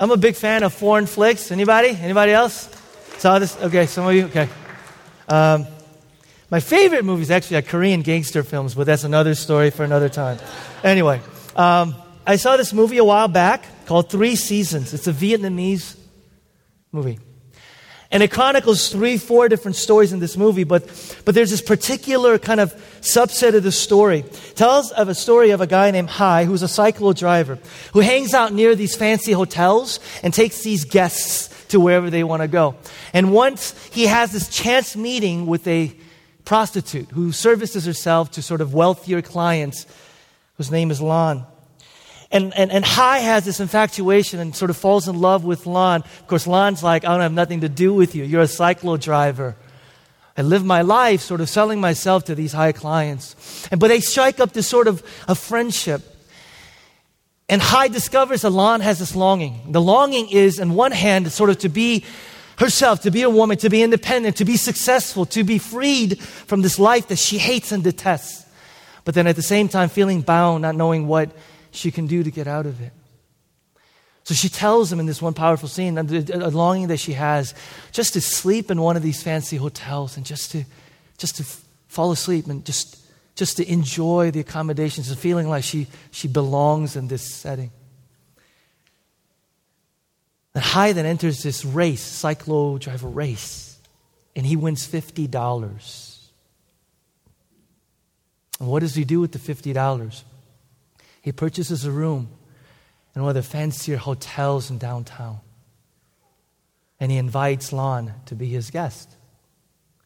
I'm a big fan of foreign flicks. Anybody? Anybody else? Saw this? Okay, some of you? Okay. Um, my favorite movies actually are Korean gangster films, but that's another story for another time. Anyway, um, I saw this movie a while back called Three Seasons. It's a Vietnamese movie. And it chronicles three, four different stories in this movie, but, but there's this particular kind of subset of the story. It tells of a story of a guy named Hai, who's a cyclo driver, who hangs out near these fancy hotels and takes these guests to wherever they want to go. And once he has this chance meeting with a prostitute who services herself to sort of wealthier clients, whose name is Lan. And, and, and Hai has this infatuation and sort of falls in love with Lan. Of course, Lan's like, I don't have nothing to do with you. You're a cyclo driver. I live my life sort of selling myself to these high clients. And, but they strike up this sort of a friendship. And Hai discovers that Lan has this longing. The longing is, on one hand, sort of to be herself, to be a woman, to be independent, to be successful, to be freed from this life that she hates and detests. But then at the same time, feeling bound, not knowing what she can do to get out of it. So she tells him in this one powerful scene, a longing that she has, just to sleep in one of these fancy hotels and just to, just to fall asleep and just, just to enjoy the accommodations and feeling like she, she belongs in this setting. And Hai then enters this race, cyclo driver race, and he wins $50. And what does he do with the $50? He purchases a room in one of the fancier hotels in downtown. And he invites Lan to be his guest.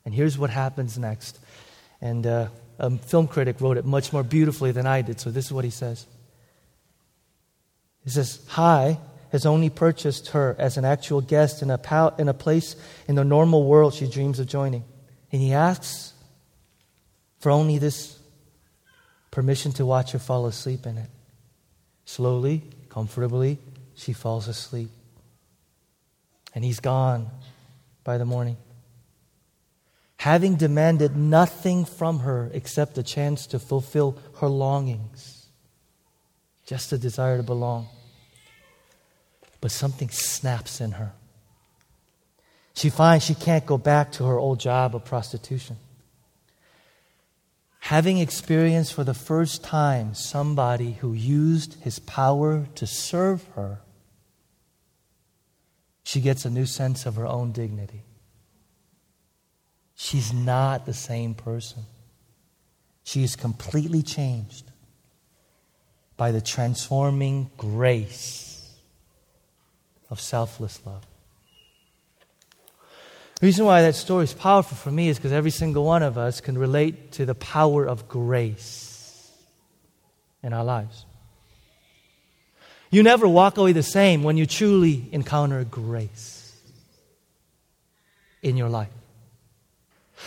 And here's what happens next. And uh, a film critic wrote it much more beautifully than I did, so this is what he says. He says, Hai has only purchased her as an actual guest in a, pal- in a place in the normal world she dreams of joining. And he asks for only this permission to watch her fall asleep in it. Slowly, comfortably, she falls asleep. And he's gone by the morning. Having demanded nothing from her except a chance to fulfill her longings, just a desire to belong. But something snaps in her. She finds she can't go back to her old job of prostitution having experienced for the first time somebody who used his power to serve her, she gets a new sense of her own dignity. She's not the same person. She is completely changed by the transforming grace of selfless love. The reason why that story is powerful for me is because every single one of us can relate to the power of grace in our lives. You never walk away the same when you truly encounter grace in your life.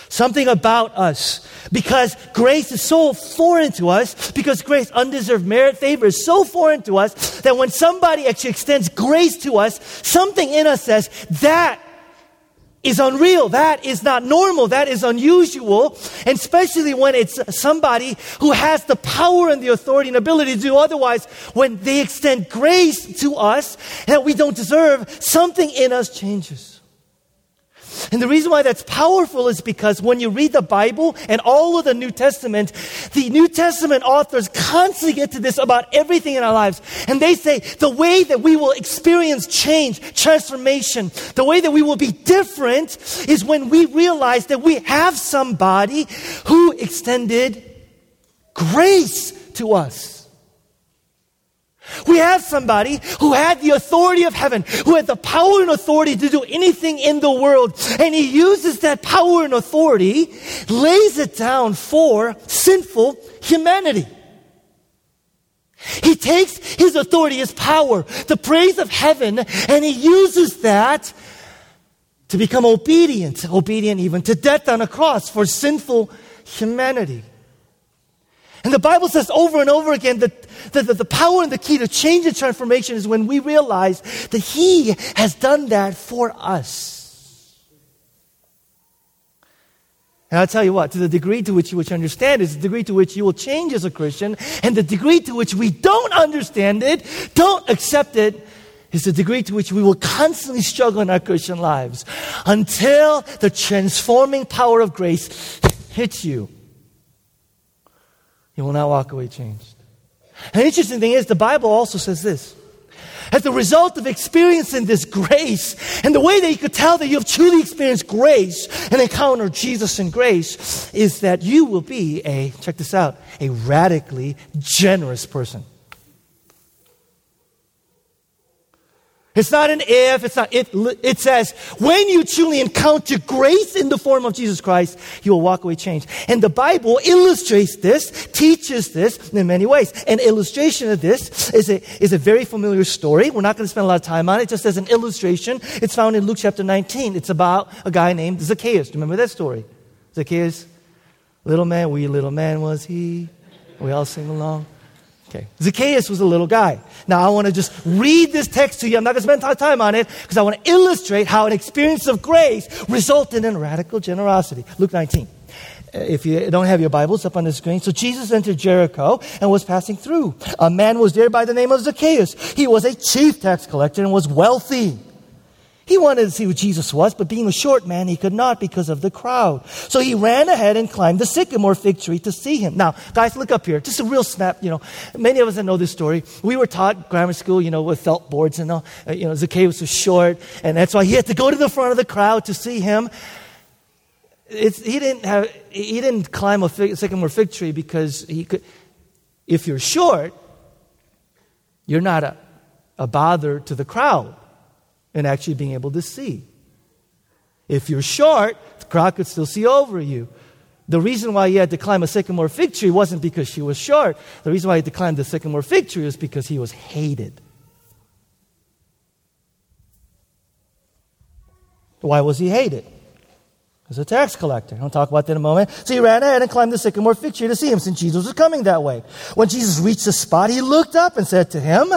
Something about us, because grace is so foreign to us, because grace, undeserved merit, favor is so foreign to us, that when somebody actually extends grace to us, something in us says, that is unreal. That is not normal. That is unusual. And especially when it's somebody who has the power and the authority and ability to do otherwise, when they extend grace to us that we don't deserve, something in us changes. And the reason why that's powerful is because when you read the Bible and all of the New Testament, the New Testament authors constantly get to this about everything in our lives. And they say the way that we will experience change, transformation, the way that we will be different is when we realize that we have somebody who extended grace to us. We have somebody who had the authority of heaven, who had the power and authority to do anything in the world. And he uses that power and authority, lays it down for sinful humanity. He takes his authority, his power, the praise of heaven, and he uses that to become obedient, obedient even to death on a cross for sinful humanity. And the Bible says over and over again that the, the, the, power and the key to change and transformation is when we realize that He has done that for us. And I'll tell you what, to the degree to which you which understand is the degree to which you will change as a Christian, and the degree to which we don't understand it, don't accept it, is the degree to which we will constantly struggle in our Christian lives until the transforming power of grace hits you. You will not walk away changed. An interesting thing is, the Bible also says this. As a result of experiencing this grace, and the way that you could tell that you have truly experienced grace and encountered Jesus in grace, is that you will be a, check this out, a radically generous person. It's not an if, it's not it. It says, when you truly encounter grace in the form of Jesus Christ, you will walk away changed. And the Bible illustrates this, teaches this in many ways. An illustration of this is a, is a very familiar story. We're not going to spend a lot of time on it, just as an illustration. It's found in Luke chapter 19. It's about a guy named Zacchaeus. Remember that story? Zacchaeus, little man, wee little man was he. We all sing along. Okay. Zacchaeus was a little guy. Now, I want to just read this text to you. I'm not going to spend a lot of time on it because I want to illustrate how an experience of grace resulted in radical generosity. Luke 19. Uh, if you don't have your Bibles up on the screen. So Jesus entered Jericho and was passing through. A man was there by the name of Zacchaeus. He was a chief tax collector and was wealthy. He wanted to see who Jesus was, but being a short man, he could not because of the crowd. So he ran ahead and climbed the sycamore fig tree to see him. Now, guys, look up here. Just a real snap, you know. Many of us that know this story. We were taught grammar school, you know, with felt boards and all. Uh, you know, Zacchaeus was short, and that's why he had to go to the front of the crowd to see him. It's, he didn't have, he didn't climb a fig, sycamore fig tree because he could, if you're short, you're not a, a bother to the crowd and actually being able to see. If you're short, the crowd could still see over you. The reason why he had to climb a sycamore fig tree wasn't because she was short. The reason why he had to climb the sycamore fig tree was because he was hated. Why was he hated? As a tax collector. I'll talk about that in a moment. So he ran ahead and climbed the sycamore fig tree to see him since Jesus was coming that way. When Jesus reached the spot, he looked up and said to him,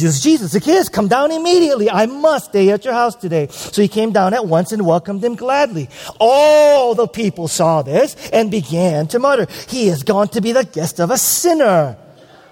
Jesus, Jesus, Zacchaeus, come down immediately. I must stay at your house today. So he came down at once and welcomed him gladly. All the people saw this and began to mutter, He has gone to be the guest of a sinner.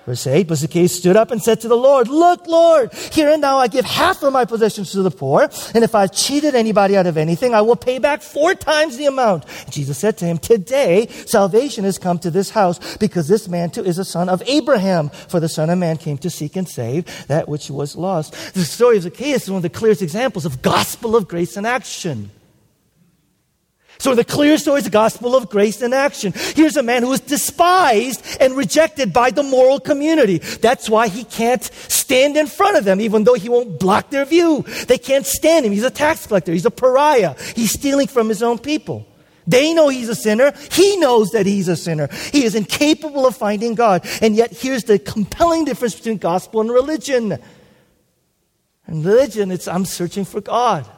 Verse 8, but Zacchaeus stood up and said to the Lord, Look, Lord, here and now I give half of my possessions to the poor, and if I've cheated anybody out of anything, I will pay back four times the amount. Jesus said to him, Today salvation has come to this house, because this man too is a son of Abraham, for the Son of Man came to seek and save that which was lost. The story of Zacchaeus is one of the clearest examples of gospel of grace in action. So the clear story is the gospel of grace in action. Here's a man who is despised and rejected by the moral community. That's why he can't stand in front of them, even though he won't block their view. They can't stand him. He's a tax collector. He's a pariah. He's stealing from his own people. They know he's a sinner. He knows that he's a sinner. He is incapable of finding God. And yet here's the compelling difference between gospel and religion. In religion, it's I'm searching for God.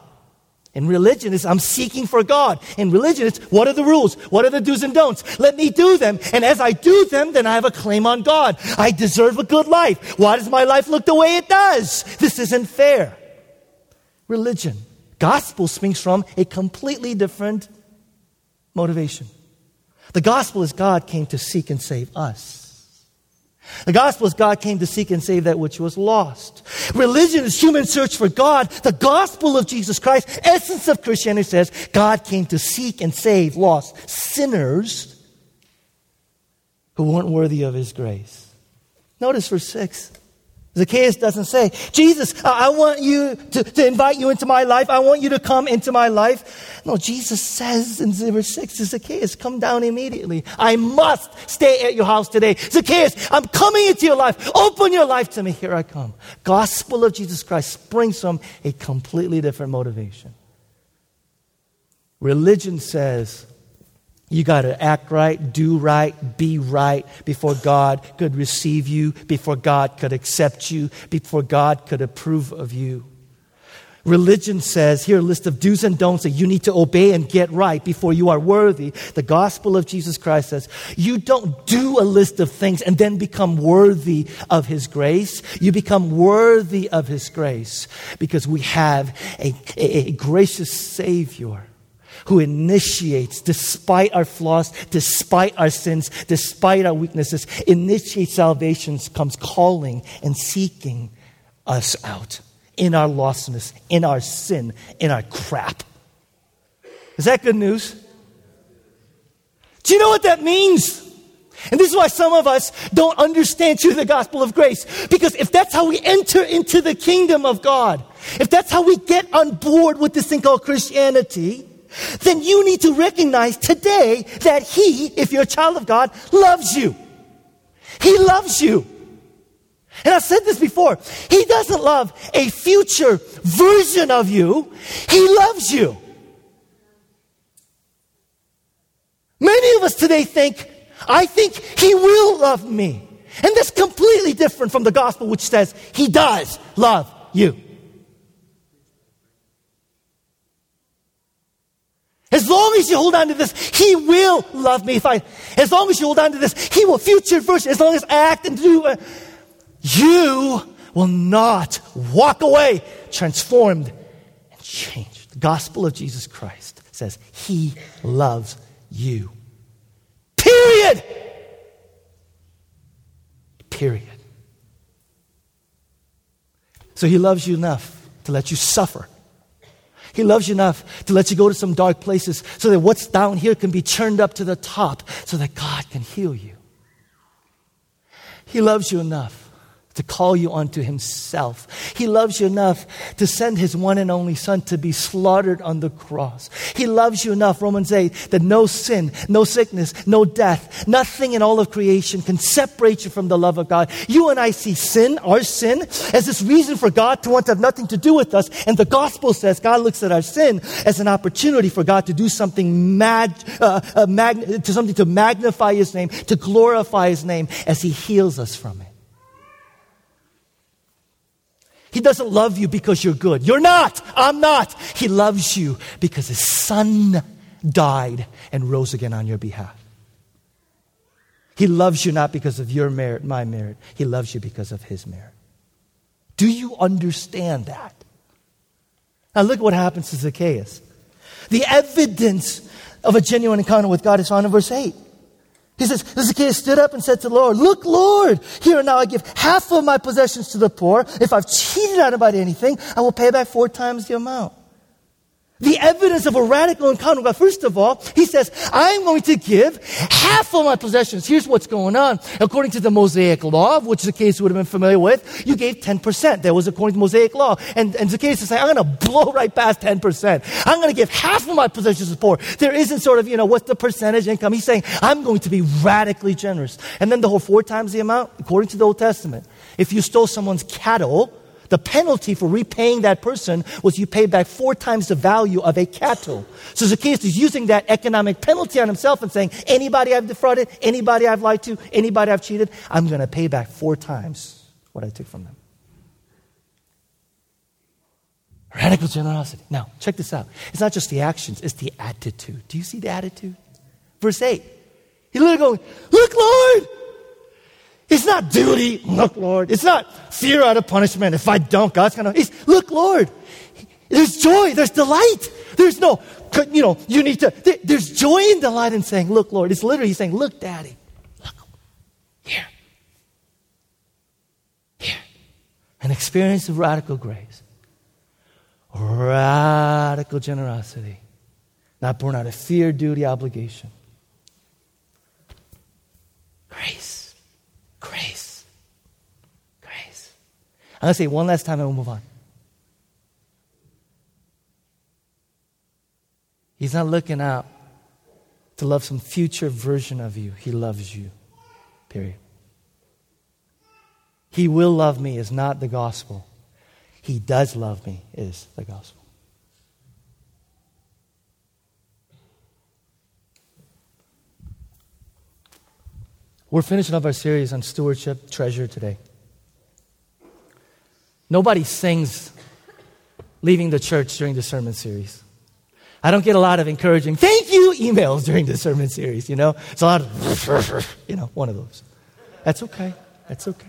In religion, it's I'm seeking for God. In religion, it's what are the rules? What are the do's and don'ts? Let me do them. And as I do them, then I have a claim on God. I deserve a good life. Why does my life look the way it does? This isn't fair. Religion. Gospel springs from a completely different motivation. The gospel is God came to seek and save us. The gospel is God came to seek and save that which was lost. Religion is human search for God. The gospel of Jesus Christ, essence of Christianity says God came to seek and save lost sinners who weren't worthy of his grace. Notice verse 6. Zacchaeus doesn't say, Jesus, I want you to, to invite you into my life. I want you to come into my life. No, Jesus says in verse 6 to Zacchaeus, come down immediately. I must stay at your house today. Zacchaeus, I'm coming into your life. Open your life to me. Here I come. Gospel of Jesus Christ springs from a completely different motivation. Religion says, you got to act right, do right, be right before God could receive you, before God could accept you, before God could approve of you. Religion says, here a list of do's and don'ts that you need to obey and get right before you are worthy. The gospel of Jesus Christ says, you don't do a list of things and then become worthy of His grace. You become worthy of His grace because we have a, a, a gracious Savior who initiates, despite our flaws, despite our sins, despite our weaknesses, initiates salvation, comes calling and seeking us out in our lostness, in our sin, in our crap. Is that good news? Do you know what that means? And this is why some of us don't understand through the gospel of grace. Because if that's how we enter into the kingdom of God, if that's how we get on board with this thing called Christianity, then you need to recognize today that He, if you're a child of God, loves you. He loves you. And I've said this before. He doesn't love a future version of you. He loves you. Many of us today think, I think He will love me. And that's completely different from the gospel, which says He does love you. As long as you hold on to this, He will love me. If I, as long as you hold on to this, He will future version. As long as I act and do, uh, you will not walk away transformed and changed. The gospel of Jesus Christ says He loves you. Period. Period. So He loves you enough to let you suffer he loves you enough to let you go to some dark places so that what's down here can be churned up to the top so that God can heal you. He loves you enough to call you unto himself. He loves you enough to send his one and only son to be slaughtered on the cross. He loves you enough, Romans 8, that no sin, no sickness, no death, nothing in all of creation can separate you from the love of God. You and I see sin, our sin, as this reason for God to want to have nothing to do with us. And the gospel says God looks at our sin as an opportunity for God to do something mad, uh, uh, mag- to something to magnify his name, to glorify his name as he heals us from it. He doesn't love you because you're good. You're not. I'm not. He loves you because his son died and rose again on your behalf. He loves you not because of your merit, my merit. He loves you because of his merit. Do you understand that? Now look what happens to Zacchaeus. The evidence of a genuine encounter with God is found in verse 8. He says, Zacchaeus stood up and said to the Lord, Look, Lord, here and now I give half of my possessions to the poor. If I've cheated out anybody anything, I will pay back four times the amount the evidence of a radical encounter with God. First of all, he says, I'm going to give half of my possessions. Here's what's going on. According to the Mosaic law, which Zacchaeus would have been familiar with, you gave 10%. That was according to Mosaic law. And, and Zacchaeus is saying, I'm going to blow right past 10%. I'm going to give half of my possessions to the poor. There isn't sort of, you know, what's the percentage income? He's saying, I'm going to be radically generous. And then the whole four times the amount, according to the Old Testament. If you stole someone's cattle, the penalty for repaying that person was you pay back four times the value of a cattle. So Zacchaeus is using that economic penalty on himself and saying, anybody I've defrauded, anybody I've lied to, anybody I've cheated, I'm going to pay back four times what I took from them. Radical generosity. Now, check this out. It's not just the actions, it's the attitude. Do you see the attitude? Verse 8. He literally going, Look, Lord, it's not duty. Look, Lord. It's not fear out of punishment. If I don't, God's going to. Look, Lord. There's joy. There's delight. There's no, you know, you need to. There's joy and delight in saying, Look, Lord. It's literally saying, Look, Daddy. Look. Here. Here. An experience of radical grace. Radical generosity. Not born out of fear, duty, obligation. Grace. Grace. Grace. I'm going to say one last time and we'll move on. He's not looking out to love some future version of you. He loves you. Period. He will love me is not the gospel. He does love me is the gospel. We're finishing up our series on stewardship treasure today. Nobody sings leaving the church during the sermon series. I don't get a lot of encouraging thank you emails during the sermon series, you know? It's a lot of, you know, one of those. That's okay. That's okay.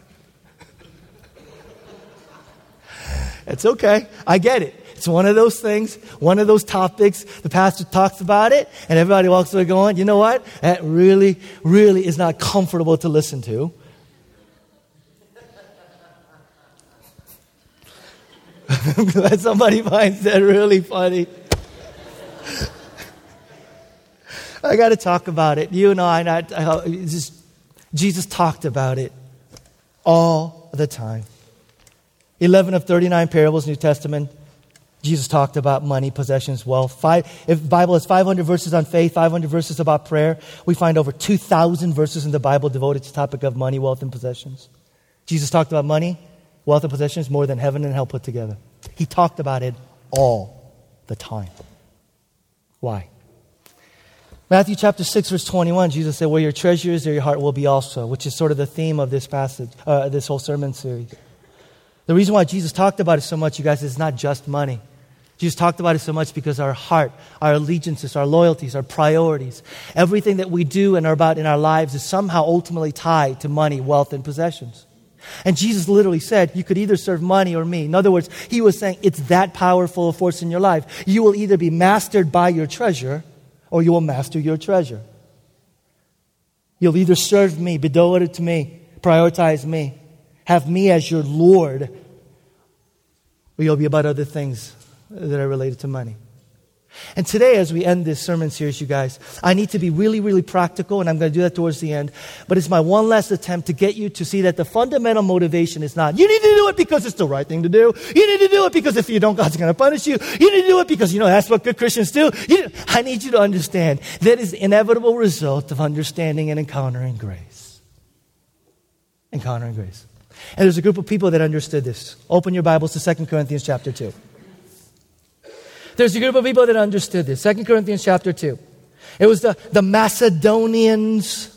That's okay. I get it. It's one of those things, one of those topics. The pastor talks about it, and everybody walks away going, you know what? That really, really is not comfortable to listen to. I'm glad somebody finds that really funny. I got to talk about it. You and I, I, I just, Jesus talked about it all the time. 11 of 39 parables, New Testament. Jesus talked about money, possessions, wealth. Five, if Bible has 500 verses on faith, 500 verses about prayer, we find over 2,000 verses in the Bible devoted to the topic of money, wealth, and possessions. Jesus talked about money, wealth, and possessions more than heaven and hell put together. He talked about it all the time. Why? Matthew chapter 6, verse 21, Jesus said, Where your treasure is, there your heart will be also, which is sort of the theme of this passage, uh, this whole sermon series. The reason why Jesus talked about it so much, you guys, is not just money. Jesus talked about it so much because our heart, our allegiances, our loyalties, our priorities, everything that we do and are about in our lives is somehow ultimately tied to money, wealth, and possessions. And Jesus literally said, You could either serve money or me. In other words, he was saying, It's that powerful a force in your life. You will either be mastered by your treasure or you will master your treasure. You'll either serve me, be devoted to me, prioritize me, have me as your Lord, or you'll be about other things that are related to money. And today, as we end this sermon series, you guys, I need to be really, really practical, and I'm going to do that towards the end. But it's my one last attempt to get you to see that the fundamental motivation is not, you need to do it because it's the right thing to do. You need to do it because if you don't, God's going to punish you. You need to do it because, you know, that's what good Christians do. You, I need you to understand that is the inevitable result of understanding and encountering grace. Encountering grace. And there's a group of people that understood this. Open your Bibles to 2 Corinthians chapter 2. There's a group of people that understood this. 2 Corinthians chapter 2. It was the, the Macedonians,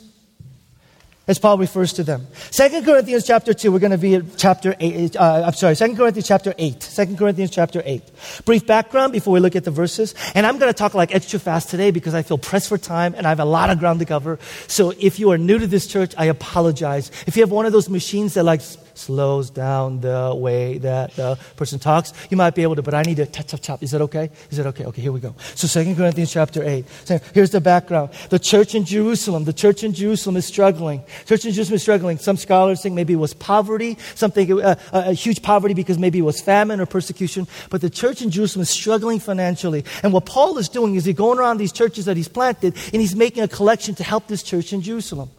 as Paul refers to them. 2 Corinthians chapter 2, we're going to be at chapter 8, uh, I'm sorry, 2 Corinthians chapter 8. 2 Corinthians chapter 8. Brief background before we look at the verses. And I'm going to talk like extra fast today because I feel pressed for time and I have a lot of ground to cover. So if you are new to this church, I apologize. If you have one of those machines that like slows down the way that the person talks, you might be able to, but I need to chop, chop, chop. Is that okay? Is that okay? Okay, here we go. So Second Corinthians chapter 8. So here's the background. The church in Jerusalem, the church in Jerusalem is struggling. Church in Jerusalem is struggling. Some scholars think maybe it was poverty, something, uh, a huge poverty because maybe it was famine or persecution. But the church in Jerusalem is struggling financially. And what Paul is doing is he's going around these churches that he's planted and he's making a collection to help this church in Jerusalem.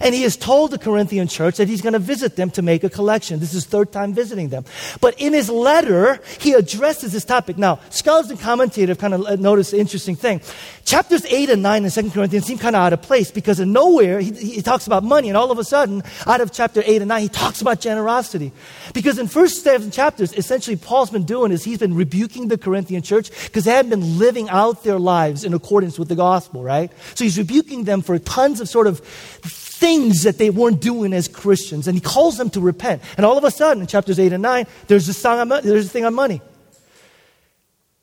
And he has told the Corinthian church that he's going to visit them to make a collection. This is third time visiting them. But in his letter, he addresses this topic. Now, scholars and commentators have kind of uh, noticed the interesting thing. Chapters 8 and 9 in 2 Corinthians seem kind of out of place because in nowhere he, he talks about money, and all of a sudden, out of chapter 8 and 9, he talks about generosity. Because in first seven chapters, essentially Paul's been doing is he's been rebuking the Corinthian church because they haven't been living out their lives in accordance with the gospel, right? So he's rebuking them for tons of sort of things that they weren't doing as Christians. And he calls them to repent. And all of a sudden, in chapters 8 and 9, there's a, on, there's a thing on money.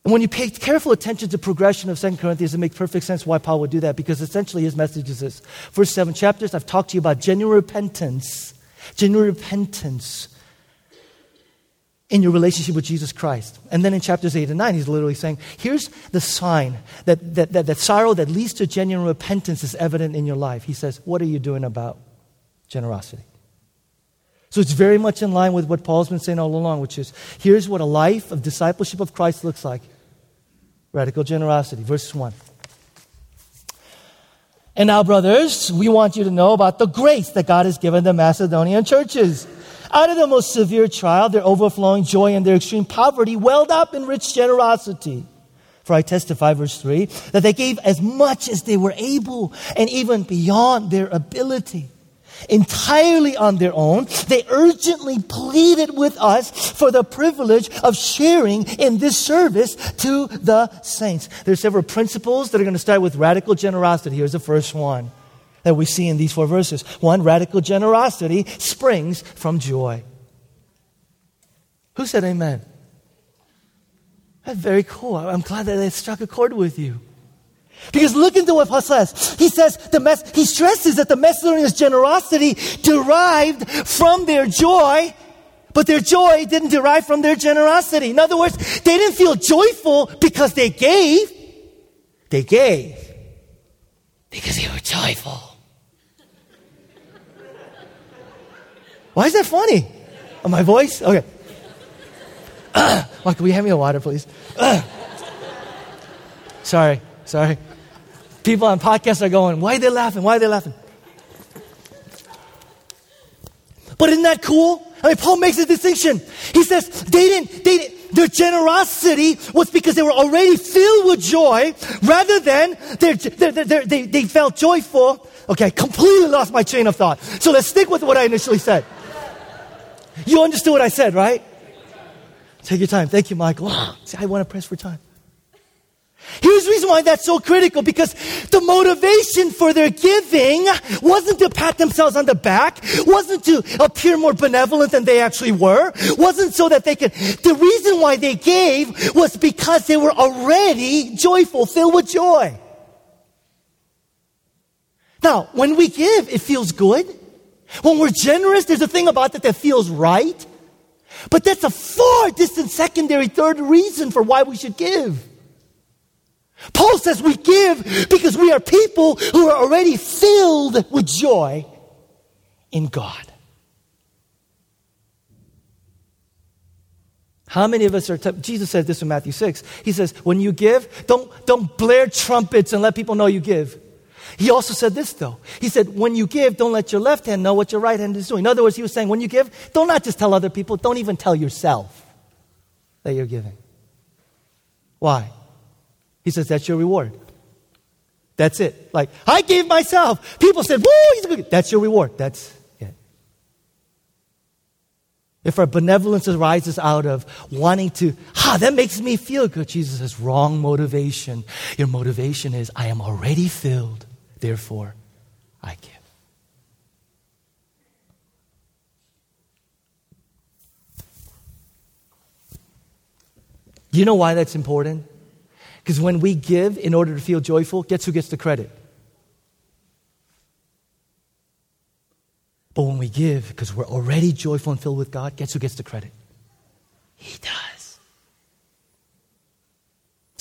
And when you pay careful attention to progression of 2 Corinthians, it makes perfect sense why Paul would do that, because essentially his message is this. First seven chapters, I've talked to you about genuine repentance. Genuine repentance in your relationship with Jesus Christ. And then in chapters 8 and 9, he's literally saying, here's the sign that, that, that, that sorrow that leads to genuine repentance is evident in your life. He says, What are you doing about generosity? So it's very much in line with what Paul's been saying all along, which is here's what a life of discipleship of Christ looks like radical generosity. Verse 1. And now, brothers, we want you to know about the grace that God has given the Macedonian churches. Out of the most severe trial, their overflowing joy and their extreme poverty welled up in rich generosity. For I testify, verse 3, that they gave as much as they were able and even beyond their ability. Entirely on their own, they urgently pleaded with us for the privilege of sharing in this service to the saints. There's several principles that are going to start with radical generosity. Here's the first one that we see in these four verses. One, radical generosity springs from joy. Who said amen? That's very cool. I'm glad that it struck a chord with you. Because look into what Paul says. He says the mess, he stresses that the Macedonians' generosity derived from their joy, but their joy didn't derive from their generosity. In other words, they didn't feel joyful because they gave. They gave because they were joyful. Why is that funny? Oh, my voice? Okay. Michael, will you hand me a water, please? sorry, sorry. People on podcasts are going, why are they laughing? Why are they laughing? But isn't that cool? I mean, Paul makes a distinction. He says they didn't, they didn't, their generosity was because they were already filled with joy rather than they they they felt joyful. Okay, I completely lost my chain of thought. So let's stick with what I initially said. You understood what I said, right? Take your time. Thank you, Michael. See, I want to press for time. Here's the reason why that's so critical because the motivation for their giving wasn't to pat themselves on the back, wasn't to appear more benevolent than they actually were, wasn't so that they could. The reason why they gave was because they were already joyful, filled with joy. Now, when we give, it feels good. When we're generous, there's a thing about that that feels right. But that's a far distant secondary third reason for why we should give. Paul says we give because we are people who are already filled with joy in God. How many of us are, t- Jesus says this in Matthew 6. He says, when you give, don't, don't blare trumpets and let people know you give. He also said this though. He said, when you give, don't let your left hand know what your right hand is doing. In other words, he was saying, when you give, don't not just tell other people, don't even tell yourself that you're giving. Why? He says, That's your reward. That's it. Like, I gave myself. People said, Woo. That's your reward. That's it. If our benevolence arises out of wanting to, ha, that makes me feel good, Jesus says, wrong motivation. Your motivation is, I am already filled, therefore I give. You know why that's important? Because when we give in order to feel joyful, guess who gets the credit? But when we give because we're already joyful and filled with God, guess who gets the credit? He does.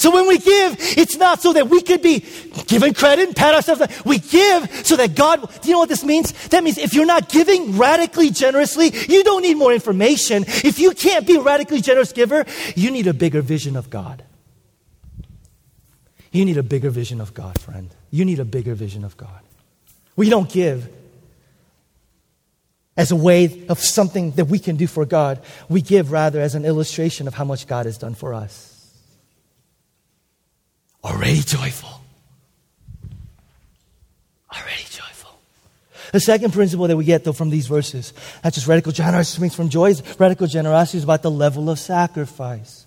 So when we give, it's not so that we could be given credit and pat ourselves. We give so that God, do you know what this means? That means if you're not giving radically generously, you don't need more information. If you can't be a radically generous giver, you need a bigger vision of God. You need a bigger vision of God, friend. You need a bigger vision of God. We don't give as a way of something that we can do for God. We give rather as an illustration of how much God has done for us. Already joyful. Already joyful. The second principle that we get, though, from these verses, not just radical generosity from joy, radical generosity is about the level of sacrifice.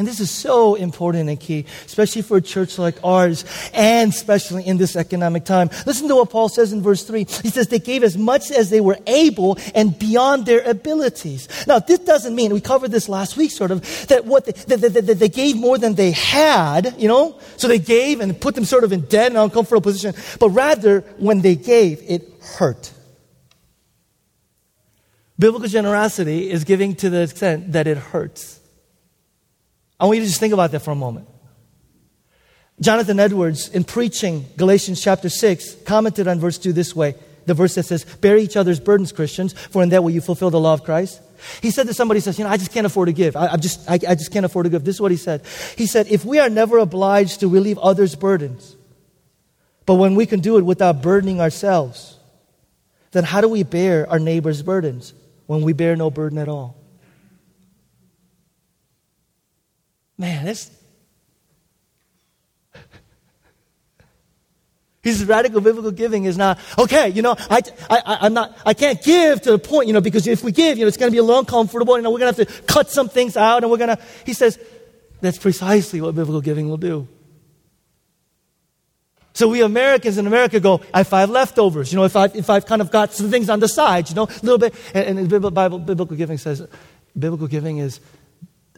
And this is so important and key, especially for a church like ours, and especially in this economic time. Listen to what Paul says in verse 3. He says, They gave as much as they were able and beyond their abilities. Now, this doesn't mean, we covered this last week sort of, that what they, that, that, that they gave more than they had, you know? So they gave and put them sort of in dead and uncomfortable position. But rather, when they gave, it hurt. Biblical generosity is giving to the extent that it hurts. I want you to just think about that for a moment. Jonathan Edwards, in preaching Galatians chapter 6, commented on verse 2 this way the verse that says, Bear each other's burdens, Christians, for in that way you fulfill the law of Christ. He said to somebody, says, You know, I just can't afford to give. I, just, I, I just can't afford to give. This is what he said. He said, If we are never obliged to relieve others' burdens, but when we can do it without burdening ourselves, then how do we bear our neighbor's burdens when we bear no burden at all? Man, this. His radical biblical giving is not, okay, you know, I, I, I'm not, I can't give to the point, you know, because if we give, you know, it's going to be a little uncomfortable, you know, we're going to have to cut some things out and we're going to, he says, that's precisely what biblical giving will do. So we Americans in America go, I have leftovers. You know, if, I, if I've kind of got some things on the side, you know, a little bit. And, and the Bible, biblical giving says, biblical giving is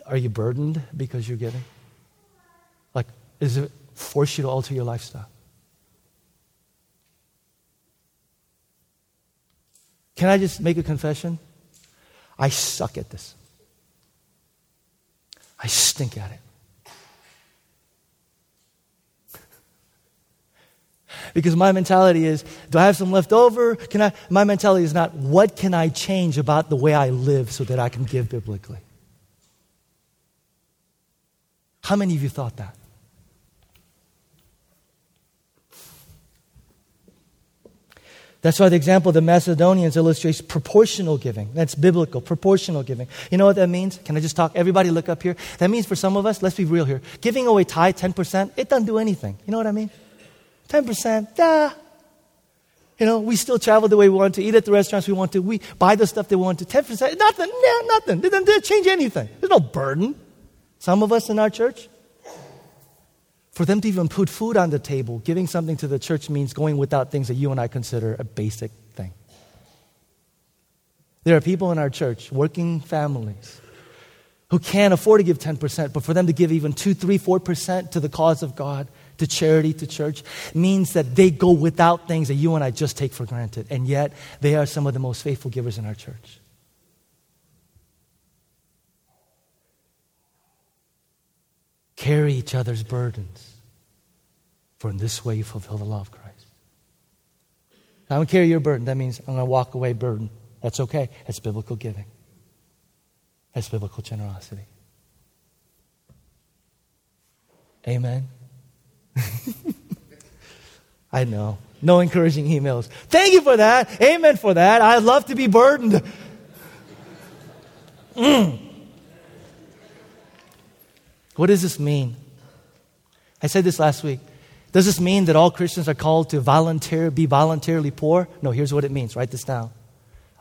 are you burdened because you're giving? Like, does it force you to alter your lifestyle? Can I just make a confession? I suck at this. I stink at it. because my mentality is do I have some left over? Can I my mentality is not what can I change about the way I live so that I can give biblically? How many of you thought that? That's why the example of the Macedonians illustrates proportional giving. That's biblical, proportional giving. You know what that means? Can I just talk? Everybody look up here. That means for some of us, let's be real here. Giving away tithe 10%, it doesn't do anything. You know what I mean? 10%, duh. You know, we still travel the way we want to, eat at the restaurants we want to, we buy the stuff they want to. 10%, nothing, nah, nothing. It doesn't change anything. There's no burden. Some of us in our church, for them to even put food on the table, giving something to the church means going without things that you and I consider a basic thing. There are people in our church, working families, who can't afford to give 10%, but for them to give even 2, 3, 4% to the cause of God, to charity, to church, means that they go without things that you and I just take for granted. And yet, they are some of the most faithful givers in our church. Carry each other's burdens, for in this way you fulfill the law of Christ. I don't carry your burden. That means I'm going to walk away burden. That's okay. That's biblical giving. That's biblical generosity. Amen. I know. No encouraging emails. Thank you for that. Amen for that. I love to be burdened. Mm. What does this mean? I said this last week. Does this mean that all Christians are called to volunteer, be voluntarily poor? No, here's what it means. Write this down.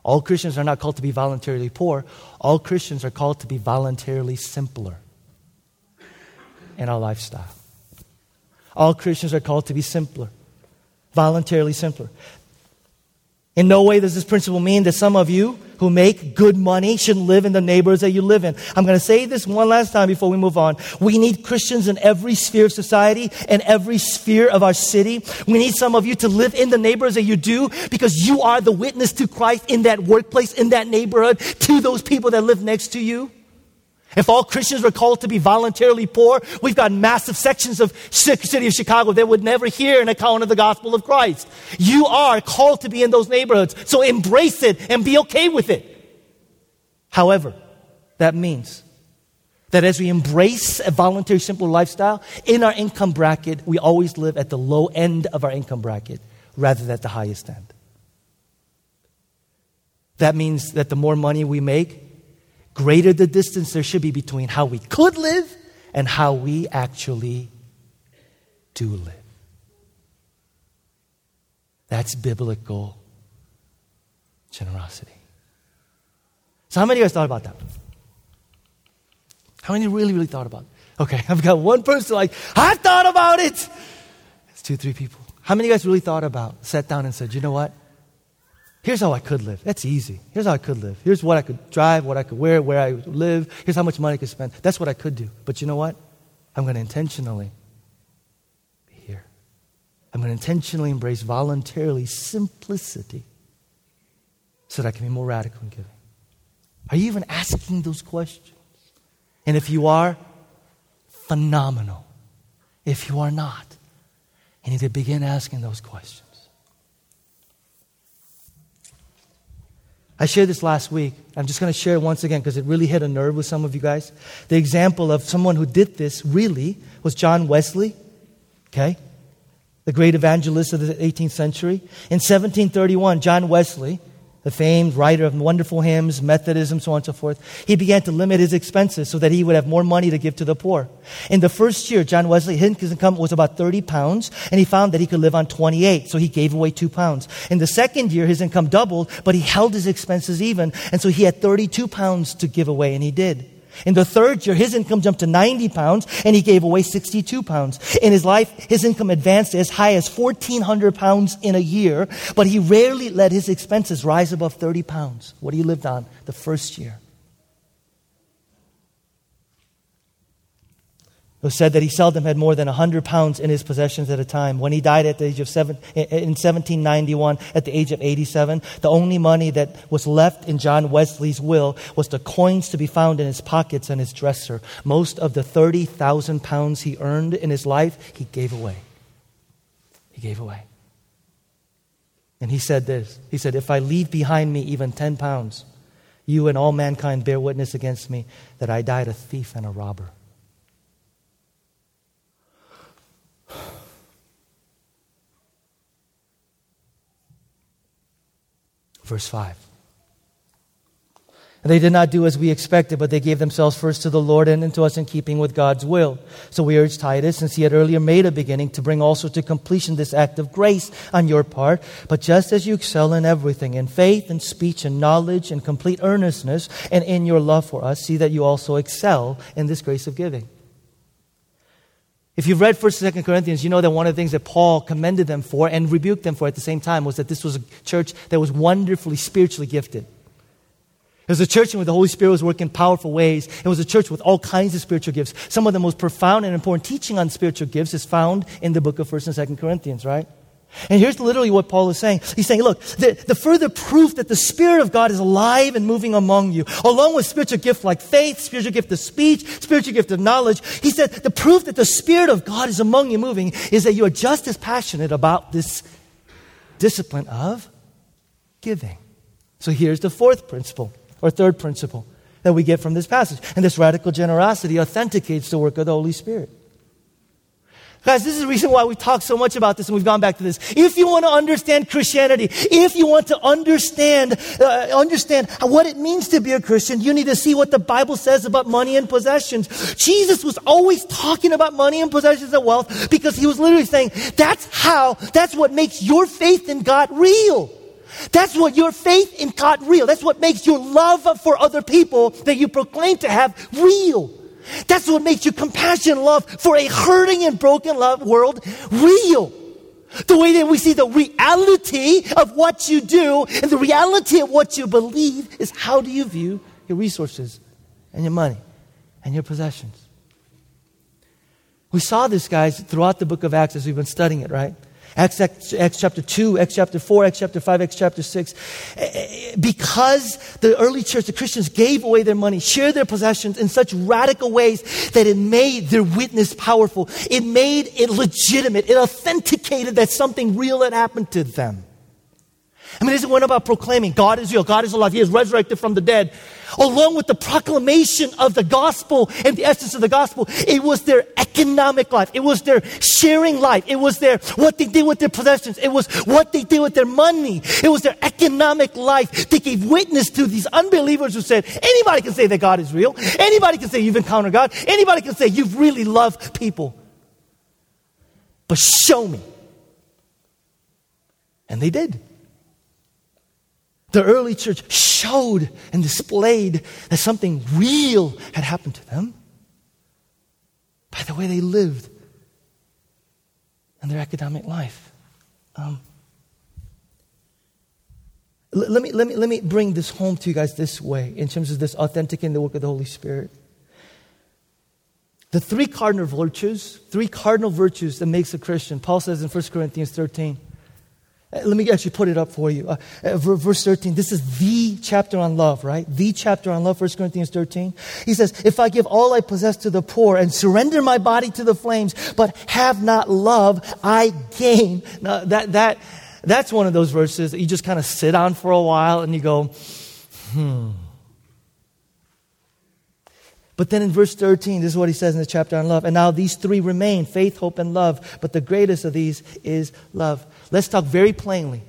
All Christians are not called to be voluntarily poor. All Christians are called to be voluntarily simpler in our lifestyle. All Christians are called to be simpler, voluntarily simpler. In no way does this principle mean that some of you who make good money should live in the neighborhoods that you live in. I'm going to say this one last time before we move on. We need Christians in every sphere of society and every sphere of our city. We need some of you to live in the neighborhoods that you do because you are the witness to Christ in that workplace, in that neighborhood, to those people that live next to you. If all Christians were called to be voluntarily poor, we've got massive sections of city of Chicago that would never hear an account of the gospel of Christ. You are called to be in those neighborhoods, so embrace it and be okay with it. However, that means that as we embrace a voluntary, simpler lifestyle, in our income bracket, we always live at the low end of our income bracket rather than at the highest end. That means that the more money we make, greater the distance there should be between how we could live and how we actually do live. That's biblical generosity. So, how many of you guys thought about that? How many really, really thought about it? Okay, I've got one person like, I thought about it. It's two, three people. How many of you guys really thought about, sat down and said, you know what? Here's how I could live. That's easy. Here's how I could live. Here's what I could drive, what I could wear, where I live. Here's how much money I could spend. That's what I could do. But you know what? I'm going to intentionally be here. I'm going to intentionally embrace voluntarily simplicity so that I can be more radical in giving. Are you even asking those questions? And if you are, phenomenal. If you are not, you need to begin asking those questions. I shared this last week. I'm just going to share it once again because it really hit a nerve with some of you guys. The example of someone who did this really was John Wesley, okay? The great evangelist of the 18th century. In 1731, John Wesley the famed writer of wonderful hymns, Methodism, so on and so forth, he began to limit his expenses so that he would have more money to give to the poor. In the first year, John Wesley, his income was about 30 pounds, and he found that he could live on 28, so he gave away two pounds. In the second year, his income doubled, but he held his expenses even, and so he had 32 pounds to give away, and he did. In the third year, his income jumped to 90 pounds and he gave away 62 pounds. In his life, his income advanced as high as 1,400 pounds in a year, but he rarely let his expenses rise above 30 pounds, what he lived on the first year. It was said that he seldom had more than 100 pounds in his possessions at a time. When he died at the age of seven, in 1791, at the age of 87, the only money that was left in John Wesley's will was the coins to be found in his pockets and his dresser. Most of the 30,000 pounds he earned in his life, he gave away. He gave away. And he said this He said, If I leave behind me even 10 pounds, you and all mankind bear witness against me that I died a thief and a robber. Verse 5. And they did not do as we expected, but they gave themselves first to the Lord and then to us in keeping with God's will. So we urge Titus, since he had earlier made a beginning, to bring also to completion this act of grace on your part. But just as you excel in everything, in faith and speech and knowledge and complete earnestness, and in your love for us, see that you also excel in this grace of giving. If you've read 1st and 2nd Corinthians, you know that one of the things that Paul commended them for and rebuked them for at the same time was that this was a church that was wonderfully spiritually gifted. It was a church in which the Holy Spirit was working in powerful ways. It was a church with all kinds of spiritual gifts. Some of the most profound and important teaching on spiritual gifts is found in the book of 1st and 2nd Corinthians, right? And here's literally what Paul is saying. He's saying, look, the, the, further proof that the Spirit of God is alive and moving among you, along with spiritual gifts like faith, spiritual gift of speech, spiritual gift of knowledge, he said, the proof that the Spirit of God is among you moving is that you are just as passionate about this discipline of giving. So here's the fourth principle or third principle that we get from this passage. And this radical generosity authenticates the work of the Holy Spirit. Guys, this is the reason why we talk so much about this and we've gone back to this. If you want to understand Christianity, if you want to understand, uh, understand what it means to be a Christian, you need to see what the Bible says about money and possessions. Jesus was always talking about money and possessions and wealth because he was literally saying, that's how, that's what makes your faith in God real. That's what your faith in God real. That's what makes your love for other people that you proclaim to have real. That's what makes your compassion love for a hurting and broken love world real. The way that we see the reality of what you do and the reality of what you believe is how do you view your resources and your money and your possessions. We saw this, guys, throughout the book of Acts as we've been studying it, right? Acts, Acts, chapter 2, Acts chapter 4, Acts chapter 5, Acts chapter 6. Eh, eh, because the early church, the Christians gave away their money, shared their possessions in such radical ways that it made their witness powerful. It made it legitimate. It authenticated that something real had happened to them. I mean, isn't it about proclaiming God is real, God is alive, He is resurrected from the dead. Along with the proclamation of the gospel and the essence of the gospel, it was their economic life. It was their sharing life. It was their what they did with their possessions. It was what they did with their money. It was their economic life. They gave witness to these unbelievers who said, anybody can say that God is real. Anybody can say you've encountered God. Anybody can say you've really loved people. But show me. And they did. The early church showed and displayed that something real had happened to them by the way they lived and their economic life. Um, let, me, let, me, let me bring this home to you guys this way in terms of this authentic in the work of the Holy Spirit. The three cardinal virtues, three cardinal virtues that makes a Christian, Paul says in 1 Corinthians 13. Uh, let me actually put it up for you. Uh, uh verse 13, this is the chapter on love, right? The chapter on love, 1 Corinthians 13. He says, If I give all I possess to the poor and surrender my body to the flames, but have not love, I gain. Now, that, that, that's one of those verses that you just kind of sit on for a while and you go, hmm. But then in verse 13, this is what he says in the chapter on love. And now these three remain faith, hope, and love. But the greatest of these is love. Let's talk very plainly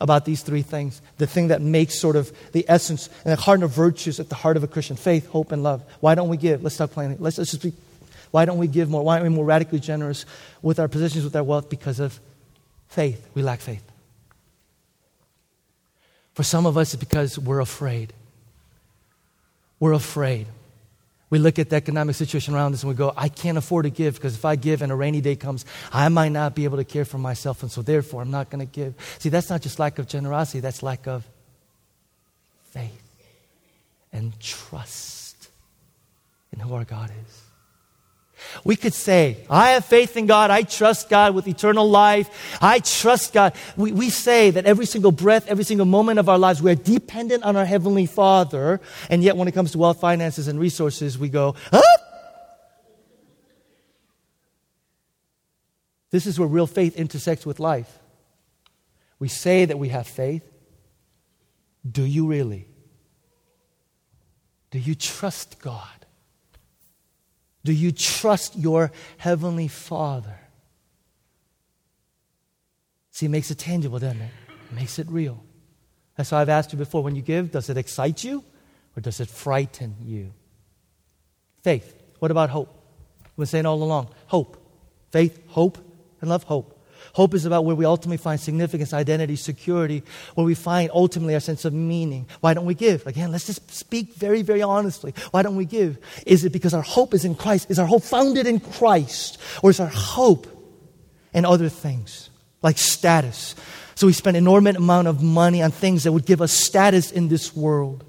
about these three things. The thing that makes sort of the essence and the heart of virtues at the heart of a Christian faith, hope, and love. Why don't we give? Let's talk plainly. Let's, let's just be, why don't we give more? Why aren't we more radically generous with our positions, with our wealth? Because of faith. We lack faith. For some of us, it's because we're afraid. We're afraid. We look at the economic situation around us and we go, I can't afford to give because if I give and a rainy day comes, I might not be able to care for myself, and so therefore I'm not going to give. See, that's not just lack of generosity, that's lack of faith and trust in who our God is. We could say, I have faith in God. I trust God with eternal life. I trust God. We, we say that every single breath, every single moment of our lives, we're dependent on our Heavenly Father. And yet, when it comes to wealth, finances, and resources, we go, huh? This is where real faith intersects with life. We say that we have faith. Do you really? Do you trust God? Do you trust your Heavenly Father? See, it makes it tangible, doesn't it? It makes it real. That's why I've asked you before when you give, does it excite you or does it frighten you? Faith. What about hope? We've been saying all along hope. Faith, hope, and love, hope. Hope is about where we ultimately find significance, identity, security, where we find ultimately our sense of meaning. Why don't we give? Again, let's just speak very, very honestly. Why don't we give? Is it because our hope is in Christ? Is our hope founded in Christ? Or is our hope in other things like status? So we spend an enormous amount of money on things that would give us status in this world.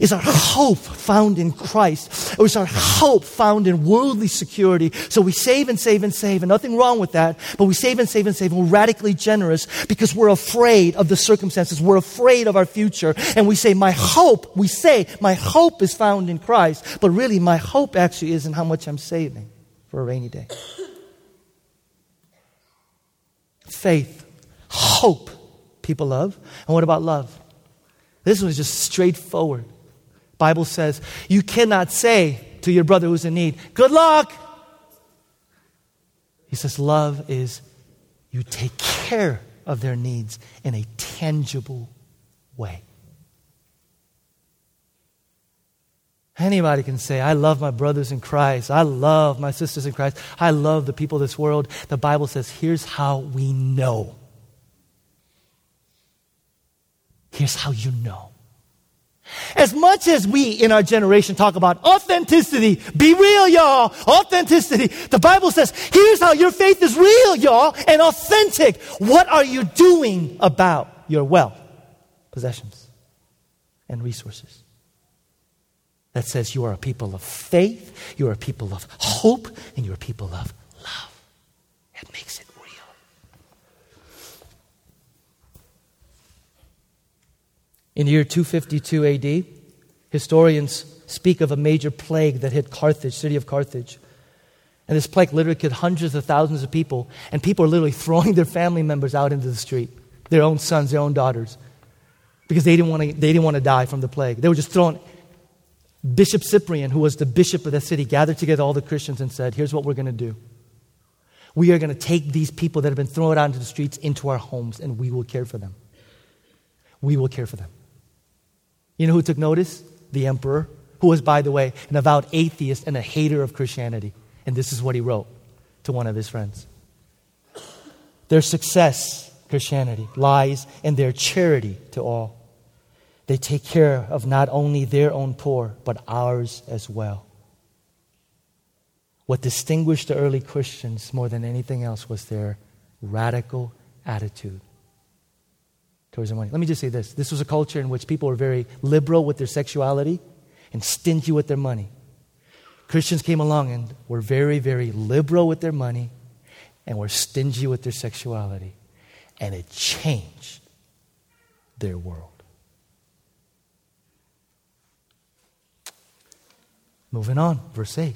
Is our hope found in Christ? Or is our hope found in worldly security? So we save and save and save, and nothing wrong with that, but we save and save and save, and we're radically generous because we're afraid of the circumstances. We're afraid of our future. And we say, My hope, we say, My hope is found in Christ. But really, my hope actually is in how much I'm saving for a rainy day. Faith, hope, people love. And what about love? This one is just straightforward. Bible says, you cannot say to your brother who's in need, good luck. He says, love is you take care of their needs in a tangible way. Anybody can say, I love my brothers in Christ. I love my sisters in Christ. I love the people of this world. The Bible says, here's how we know. Here's how you know. As much as we in our generation talk about authenticity, be real, y'all, authenticity, the Bible says, here's how your faith is real, y'all, and authentic. What are you doing about your wealth, possessions, and resources? That says you are a people of faith, you are a people of hope, and you're a people of love. It makes it In the year 252 AD, historians speak of a major plague that hit Carthage, city of Carthage. And this plague literally killed hundreds of thousands of people, and people are literally throwing their family members out into the street, their own sons, their own daughters, because they didn't want to, they didn't want to die from the plague. They were just thrown. Bishop Cyprian, who was the bishop of the city, gathered together all the Christians and said, Here's what we're going to do. We are going to take these people that have been thrown out into the streets into our homes, and we will care for them. We will care for them. You know who took notice? The emperor, who was, by the way, an avowed atheist and a hater of Christianity. And this is what he wrote to one of his friends Their success, Christianity, lies in their charity to all. They take care of not only their own poor, but ours as well. What distinguished the early Christians more than anything else was their radical attitude towards their money. Let me just say this this was a culture in which people were very liberal with their sexuality and stingy with their money. Christians came along and were very, very liberal with their money and were stingy with their sexuality. And it changed their world. Moving on, verse 8.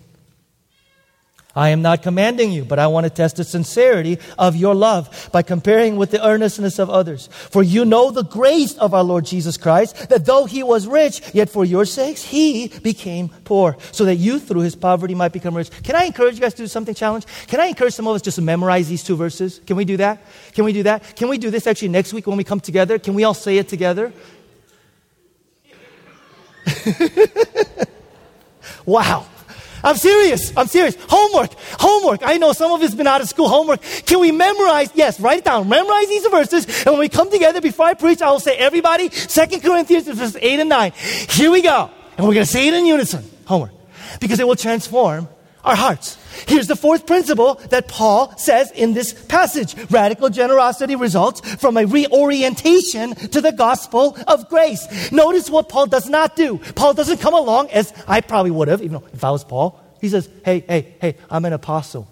I am not commanding you, but I want to test the sincerity of your love by comparing with the earnestness of others. For you know the grace of our Lord Jesus Christ, that though he was rich, yet for your sakes he became poor, so that you through his poverty might become rich. Can I encourage you guys to do something challenge? Can I encourage some of us just to memorize these two verses? Can we do that? Can we do that? Can we do this actually next week when we come together? Can we all say it together? wow. I'm serious. I'm serious. Homework. Homework. I know some of it's been out of school. Homework. Can we memorize? Yes, write it down. Memorize these verses. And when we come together before I preach, I will say, everybody, Second Corinthians verses 8 and 9. Here we go. And we're going to say it in unison. Homework. Because it will transform our hearts. Here's the fourth principle that Paul says in this passage. Radical generosity results from a reorientation to the gospel of grace. Notice what Paul does not do. Paul doesn't come along as I probably would have, even if I was Paul. He says, Hey, hey, hey, I'm an apostle.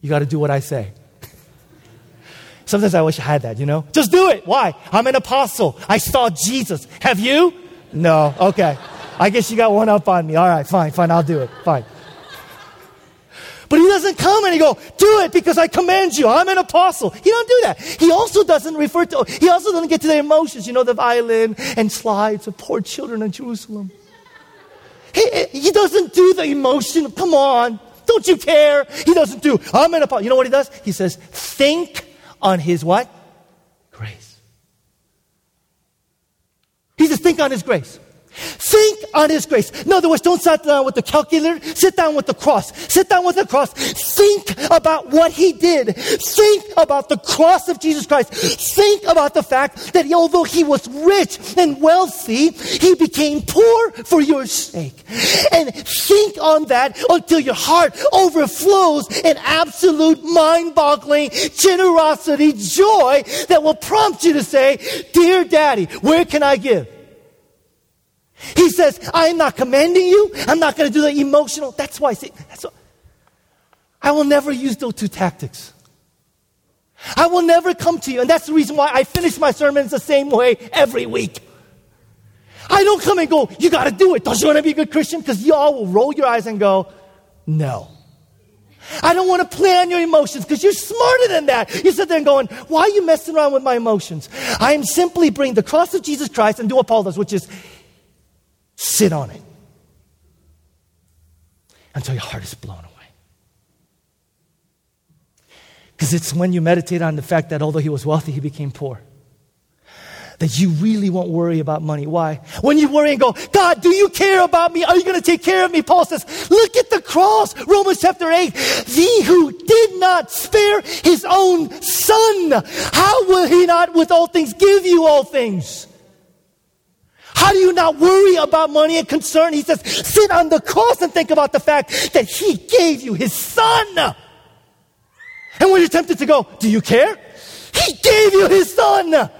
You got to do what I say. Sometimes I wish I had that, you know? Just do it. Why? I'm an apostle. I saw Jesus. Have you? No. Okay. I guess you got one up on me. All right, fine, fine. I'll do it. Fine. But he doesn't come and he go, do it because I command you. I'm an apostle. He don't do that. He also doesn't refer to, he also doesn't get to the emotions, you know, the violin and slides of poor children in Jerusalem. He, he doesn't do the emotion. Come on. Don't you care? He doesn't do, I'm an apostle. You know what he does? He says, think on his what? Grace. He just think on His grace. Think on His grace. In other words, don't sit down with the calculator. Sit down with the cross. Sit down with the cross. Think about what He did. Think about the cross of Jesus Christ. Think about the fact that although He was rich and wealthy, He became poor for your sake. And think on that until your heart overflows in absolute mind boggling generosity, joy that will prompt you to say, Dear Daddy, where can I give? He says, I'm not commanding you. I'm not going to do the emotional. That's why I say, that's what, I will never use those two tactics. I will never come to you. And that's the reason why I finish my sermons the same way every week. I don't come and go, you got to do it. Don't you want to be a good Christian? Because y'all will roll your eyes and go, no. I don't want to play on your emotions because you're smarter than that. You sit there and going, why are you messing around with my emotions? I am simply bring the cross of Jesus Christ and do what Paul does, which is Sit on it until your heart is blown away. Because it's when you meditate on the fact that although he was wealthy, he became poor. That you really won't worry about money. Why? When you worry and go, God, do you care about me? Are you going to take care of me? Paul says, look at the cross. Romans chapter 8. He who did not spare his own son, how will he not with all things give you all things? How do you not worry about money and concern? He says, sit on the cross and think about the fact that He gave you His Son. And when you're tempted to go, do you care? He gave you His Son.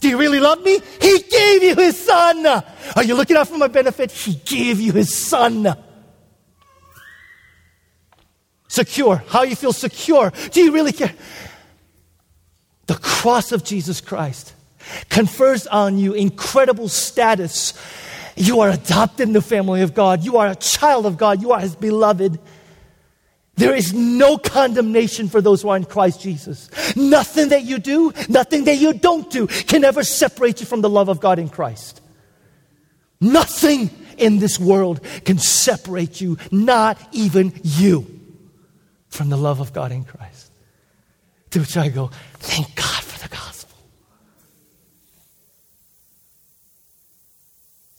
Do you really love me? He gave you His Son. Are you looking out for my benefit? He gave you His Son. Secure. How you feel secure? Do you really care? The cross of Jesus Christ confers on you incredible status. You are adopted in the family of God. You are a child of God. You are his beloved. There is no condemnation for those who are in Christ Jesus. Nothing that you do, nothing that you don't do can ever separate you from the love of God in Christ. Nothing in this world can separate you, not even you, from the love of God in Christ. To which I go, thank God for the gospel.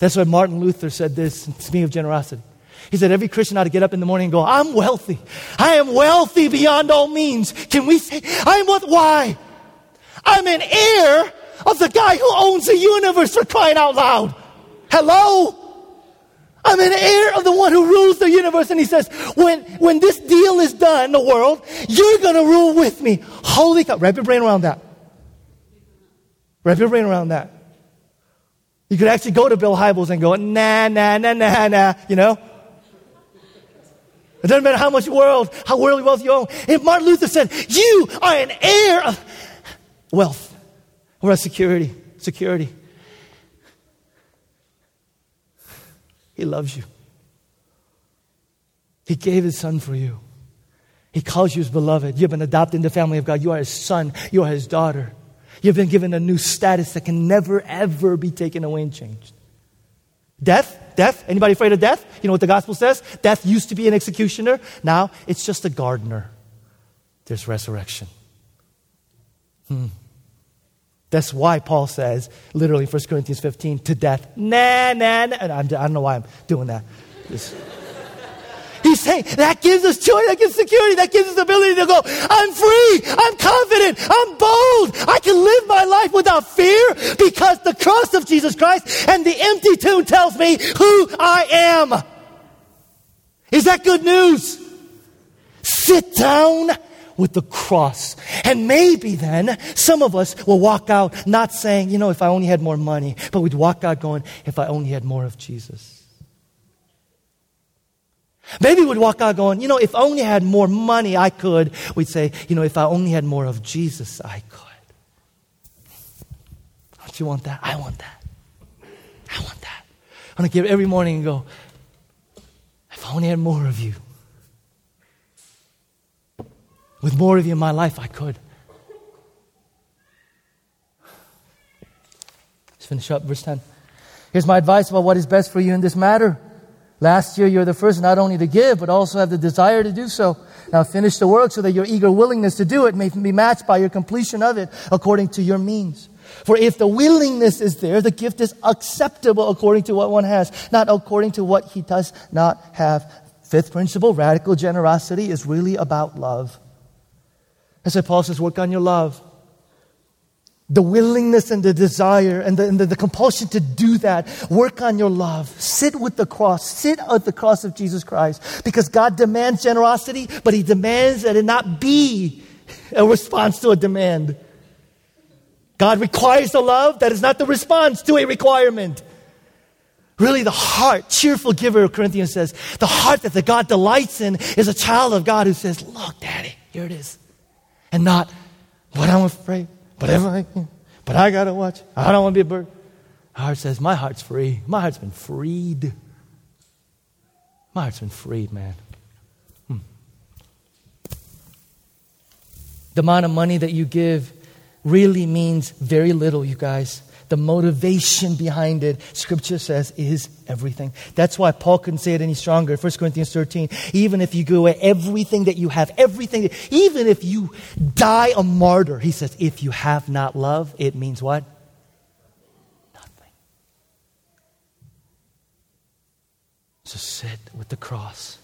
That's why Martin Luther said this, speaking of generosity. He said, every Christian ought to get up in the morning and go, I'm wealthy. I am wealthy beyond all means. Can we say, I'm what? Why? I'm an heir of the guy who owns the universe for crying out loud. Hello? I'm an heir of the one who rules the universe. And he says, when, when this deal is done, the world, you're going to rule with me. Holy cow. Wrap your brain around that. Wrap your brain around that. You could actually go to Bill Hybels and go, nah, nah, nah, nah, nah, you know? It doesn't matter how much world, how worldly wealth you own. If Martin Luther said, you are an heir of wealth or a security. Security. He loves you. He gave his son for you. He calls you his beloved. You've been adopted in the family of God. You are his son. You are his daughter. You've been given a new status that can never, ever be taken away and changed. Death? Death? Anybody afraid of death? You know what the gospel says? Death used to be an executioner. Now it's just a gardener. There's resurrection. Hmm. That's why Paul says, literally, 1 Corinthians 15, to death. Nah, nah, nah. I don't know why I'm doing that. He's saying that gives us joy, that gives security, that gives us the ability to go, I'm free, I'm confident, I'm bold, I can live my life without fear because the cross of Jesus Christ and the empty tomb tells me who I am. Is that good news? Sit down with the cross. And maybe then some of us will walk out not saying, you know, if I only had more money, but we'd walk out going, if I only had more of Jesus. Maybe we'd walk out going, you know, if I only had more money, I could. We'd say, you know, if I only had more of Jesus, I could. Don't you want that? I want that. I want that. I want to give every morning and go, if I only had more of you. With more of you in my life, I could. Let's finish up, verse 10. Here's my advice about what is best for you in this matter. Last year, you're the first not only to give, but also have the desire to do so. Now finish the work so that your eager willingness to do it may be matched by your completion of it according to your means. For if the willingness is there, the gift is acceptable according to what one has, not according to what he does not have. Fifth principle radical generosity is really about love. As Paul says, work on your love. The willingness and the desire and, the, and the, the compulsion to do that. Work on your love. Sit with the cross. Sit at the cross of Jesus Christ. Because God demands generosity, but He demands that it not be a response to a demand. God requires the love that is not the response to a requirement. Really, the heart, cheerful giver, Corinthians says, the heart that the God delights in is a child of God who says, Look, Daddy, here it is and not what I'm afraid, whatever I. But I got to watch. I don't want to be a bird. Our heart says, My heart's free. My heart's been freed. My heart's been freed, man. Hmm. The amount of money that you give really means very little, you guys the motivation behind it, scripture says, is everything. That's why Paul couldn't say it any stronger. 1 Corinthians 13, even if you give away everything that you have, everything, even if you die a martyr, he says, if you have not love, it means what? Nothing. So sit with the cross.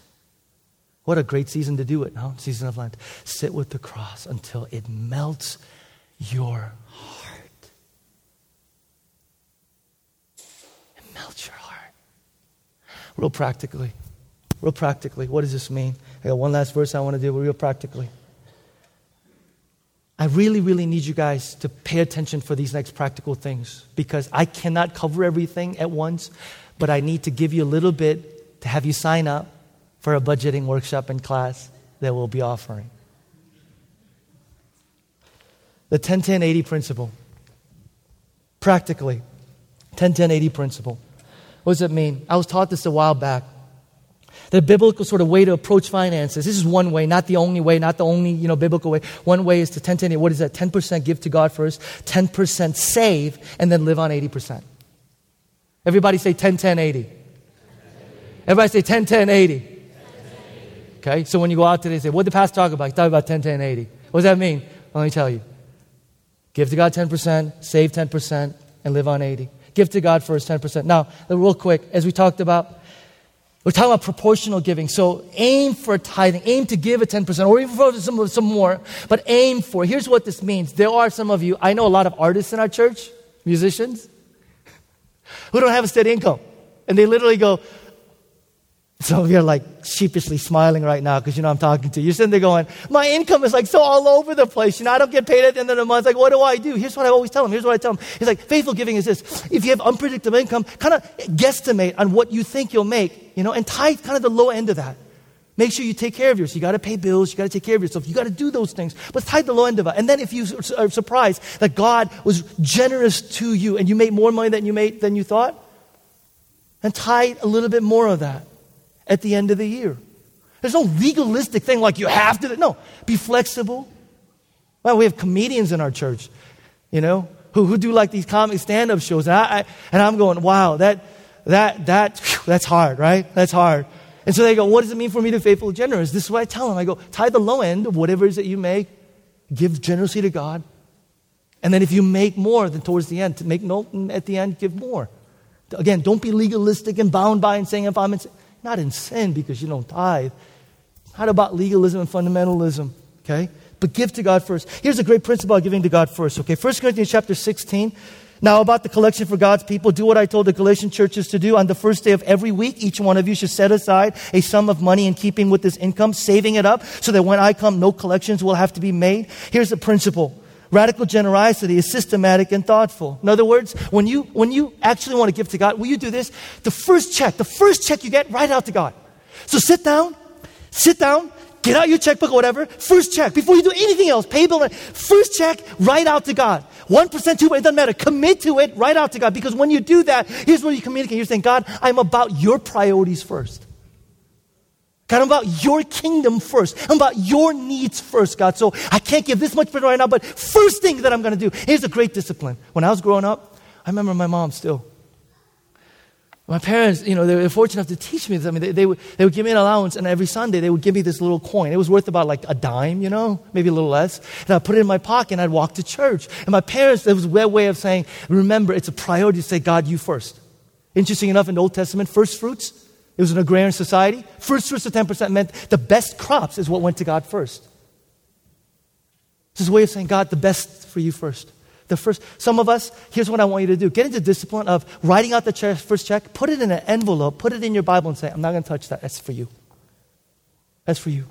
What a great season to do it, no? Season of Lent. Sit with the cross until it melts your your heart. Real practically. Real practically. What does this mean? I got one last verse I want to do, real practically. I really, really need you guys to pay attention for these next practical things because I cannot cover everything at once, but I need to give you a little bit to have you sign up for a budgeting workshop and class that we'll be offering. The 10 10 80 principle. Practically, 10 10 80 principle. What does it mean? I was taught this a while back. The biblical sort of way to approach finances. This is one way, not the only way, not the only, you know, biblical way. One way is to 10 10 What is that? 10% give to God first, 10% save, and then live on 80%. Everybody say 10 10 80. Everybody say 10 10 80. Okay, so when you go out today, and say, what did the pastor talk about? He talked about 10 10 80. What does that mean? Let me tell you. Give to God 10%, save 10%, and live on 80. Give to God first, 10%. Now, real quick, as we talked about, we're talking about proportional giving. So aim for tithing. Aim to give a 10% or even for some, some more, but aim for. Here's what this means. There are some of you, I know a lot of artists in our church, musicians, who don't have a steady income. And they literally go, some of you are like sheepishly smiling right now because you know I'm talking to you. You're sitting there going, My income is like so all over the place. You know, I don't get paid at the end of the month. Like, what do I do? Here's what I always tell them. Here's what I tell them. It's like, faithful giving is this. If you have unpredictable income, kind of guesstimate on what you think you'll make, you know, and tithe kind of the low end of that. Make sure you take care of yourself. You got to pay bills. You got to take care of yourself. You got to do those things. But tithe the low end of it. And then if you are surprised that God was generous to you and you made more money than you made than you thought, then tithe a little bit more of that at the end of the year. There's no legalistic thing like you have to. No, be flexible. Well, we have comedians in our church, you know, who, who do like these comic stand up shows. And, I, I, and I'm going, wow, that, that, that, whew, that's hard, right? That's hard. And so they go, what does it mean for me to be faithful and generous? This is what I tell them. I go, tie the low end of whatever it is that you make, give generously to God. And then if you make more, then towards the end, to make no, at the end, give more. Again, don't be legalistic and bound by and saying if I'm not in sin because you don't tithe. Not about legalism and fundamentalism, okay? But give to God first. Here's a great principle of giving to God first, okay? 1 Corinthians chapter 16. Now, about the collection for God's people, do what I told the Galatian churches to do. On the first day of every week, each one of you should set aside a sum of money in keeping with this income, saving it up so that when I come, no collections will have to be made. Here's the principle Radical generosity is systematic and thoughtful. In other words, when you, when you actually want to give to God, will you do this? The first check, the first check you get, write out to God. So sit down, sit down, get out your checkbook or whatever, first check, before you do anything else, pay bill, first check, write out to God. 1%, 2%, it doesn't matter. Commit to it, write out to God. Because when you do that, here's what you communicate. You're saying, God, I'm about your priorities first. God, I'm about your kingdom first. I'm about your needs first, God. So I can't give this much prayer right now, but first thing that I'm going to do, here's a great discipline. When I was growing up, I remember my mom still. My parents, you know, they were fortunate enough to teach me this. I mean, they, they, would, they would give me an allowance, and every Sunday they would give me this little coin. It was worth about like a dime, you know, maybe a little less. And I'd put it in my pocket, and I'd walk to church. And my parents, it was their way of saying, remember, it's a priority to say, God, you first. Interesting enough, in the Old Testament, first fruits, it was an agrarian society. First fruits of 10% meant the best crops is what went to God first. This is a way of saying, God, the best for you first. The first, some of us, here's what I want you to do. Get into the discipline of writing out the check, first check, put it in an envelope, put it in your Bible and say, I'm not going to touch that. That's for you. That's for you.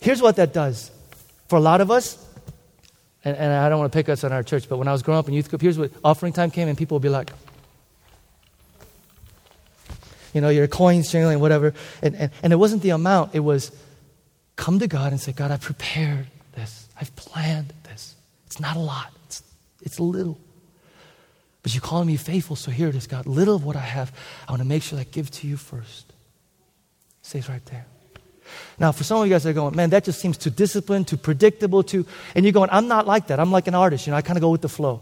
Here's what that does. For a lot of us, and, and I don't want to pick us on our church, but when I was growing up in youth group, here's what offering time came and people would be like, you know, your coins jingling, whatever. And, and, and it wasn't the amount, it was come to God and say, God, I've prepared this, I've planned this. it's not a lot, it's, it's little. But you call me faithful, so here it is, God. Little of what I have, I want to make sure that I give to you first. It Stays right there. Now, for some of you guys that are going, man, that just seems too disciplined, too predictable, too, and you're going, I'm not like that. I'm like an artist, you know, I kind of go with the flow.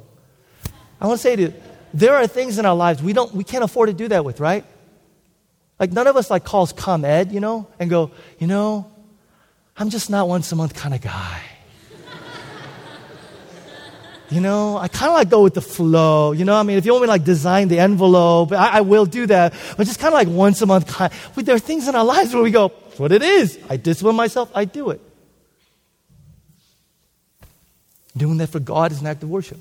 I want to say to you, there are things in our lives we don't, we can't afford to do that with, right? Like none of us like calls ComEd, you know, and go, you know, I'm just not once a month kind of guy. You know, I kind of like go with the flow. You know, I mean, if you want me to like design the envelope, I, I will do that. But just kind of like once a month. Kind of, there are things in our lives where we go, that's what it is. I discipline myself, I do it. Doing that for God is an act of worship.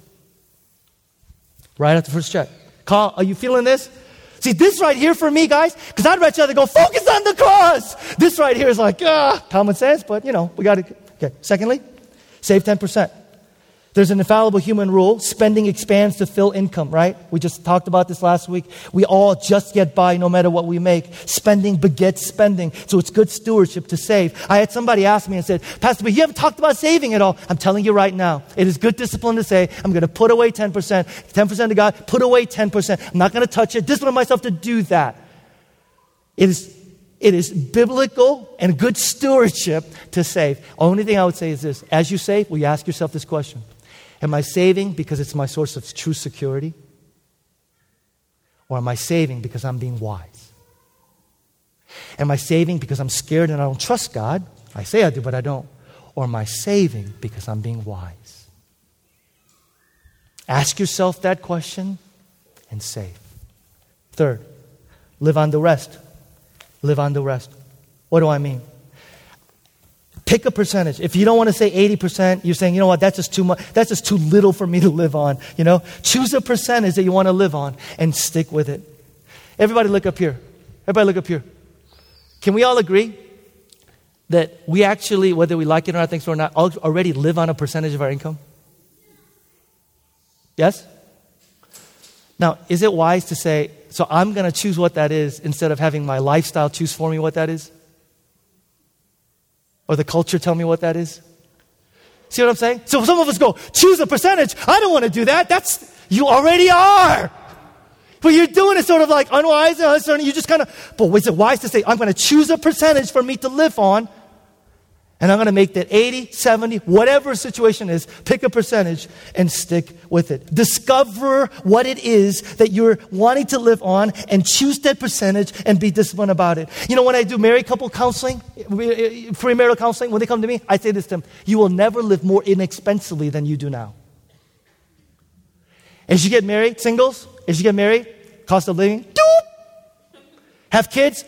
Right after the first check. Carl, are you feeling this? See, this right here for me, guys, because I'd rather go, focus on the cross. This right here is like, ah, common sense, but you know, we got to. Okay. Secondly, save 10%. There's an infallible human rule spending expands to fill income, right? We just talked about this last week. We all just get by no matter what we make. Spending begets spending. So it's good stewardship to save. I had somebody ask me and said, Pastor, but you haven't talked about saving at all. I'm telling you right now, it is good discipline to say, I'm going to put away 10%, 10% to God, put away 10%. I'm not going to touch it. Discipline myself to do that. It is it is biblical and good stewardship to save. Only thing I would say is this as you save, will you ask yourself this question Am I saving because it's my source of true security? Or am I saving because I'm being wise? Am I saving because I'm scared and I don't trust God? I say I do, but I don't. Or am I saving because I'm being wise? Ask yourself that question and save. Third, live on the rest. Live on the rest. What do I mean? Pick a percentage. If you don't want to say 80%, you're saying, you know what, that's just too much, that's just too little for me to live on. You know, choose a percentage that you want to live on and stick with it. Everybody look up here. Everybody look up here. Can we all agree that we actually, whether we like it or not, thanks or not, already live on a percentage of our income? Yes? Now, is it wise to say, so I'm going to choose what that is instead of having my lifestyle choose for me what that is? Or the culture tell me what that is? See what I'm saying? So some of us go, choose a percentage. I don't want to do that. That's, you already are. But you're doing it sort of like unwise and uncertain. You just kind of, but is it wise to say, I'm going to choose a percentage for me to live on and I'm going to make that 80, 70, whatever situation is, pick a percentage and stick with it. Discover what it is that you're wanting to live on and choose that percentage and be disciplined about it. You know, when I do married couple counseling, uh, premarital counseling, when they come to me, I say this to them You will never live more inexpensively than you do now. As you get married, singles, as you get married, cost of living, doop. Have kids.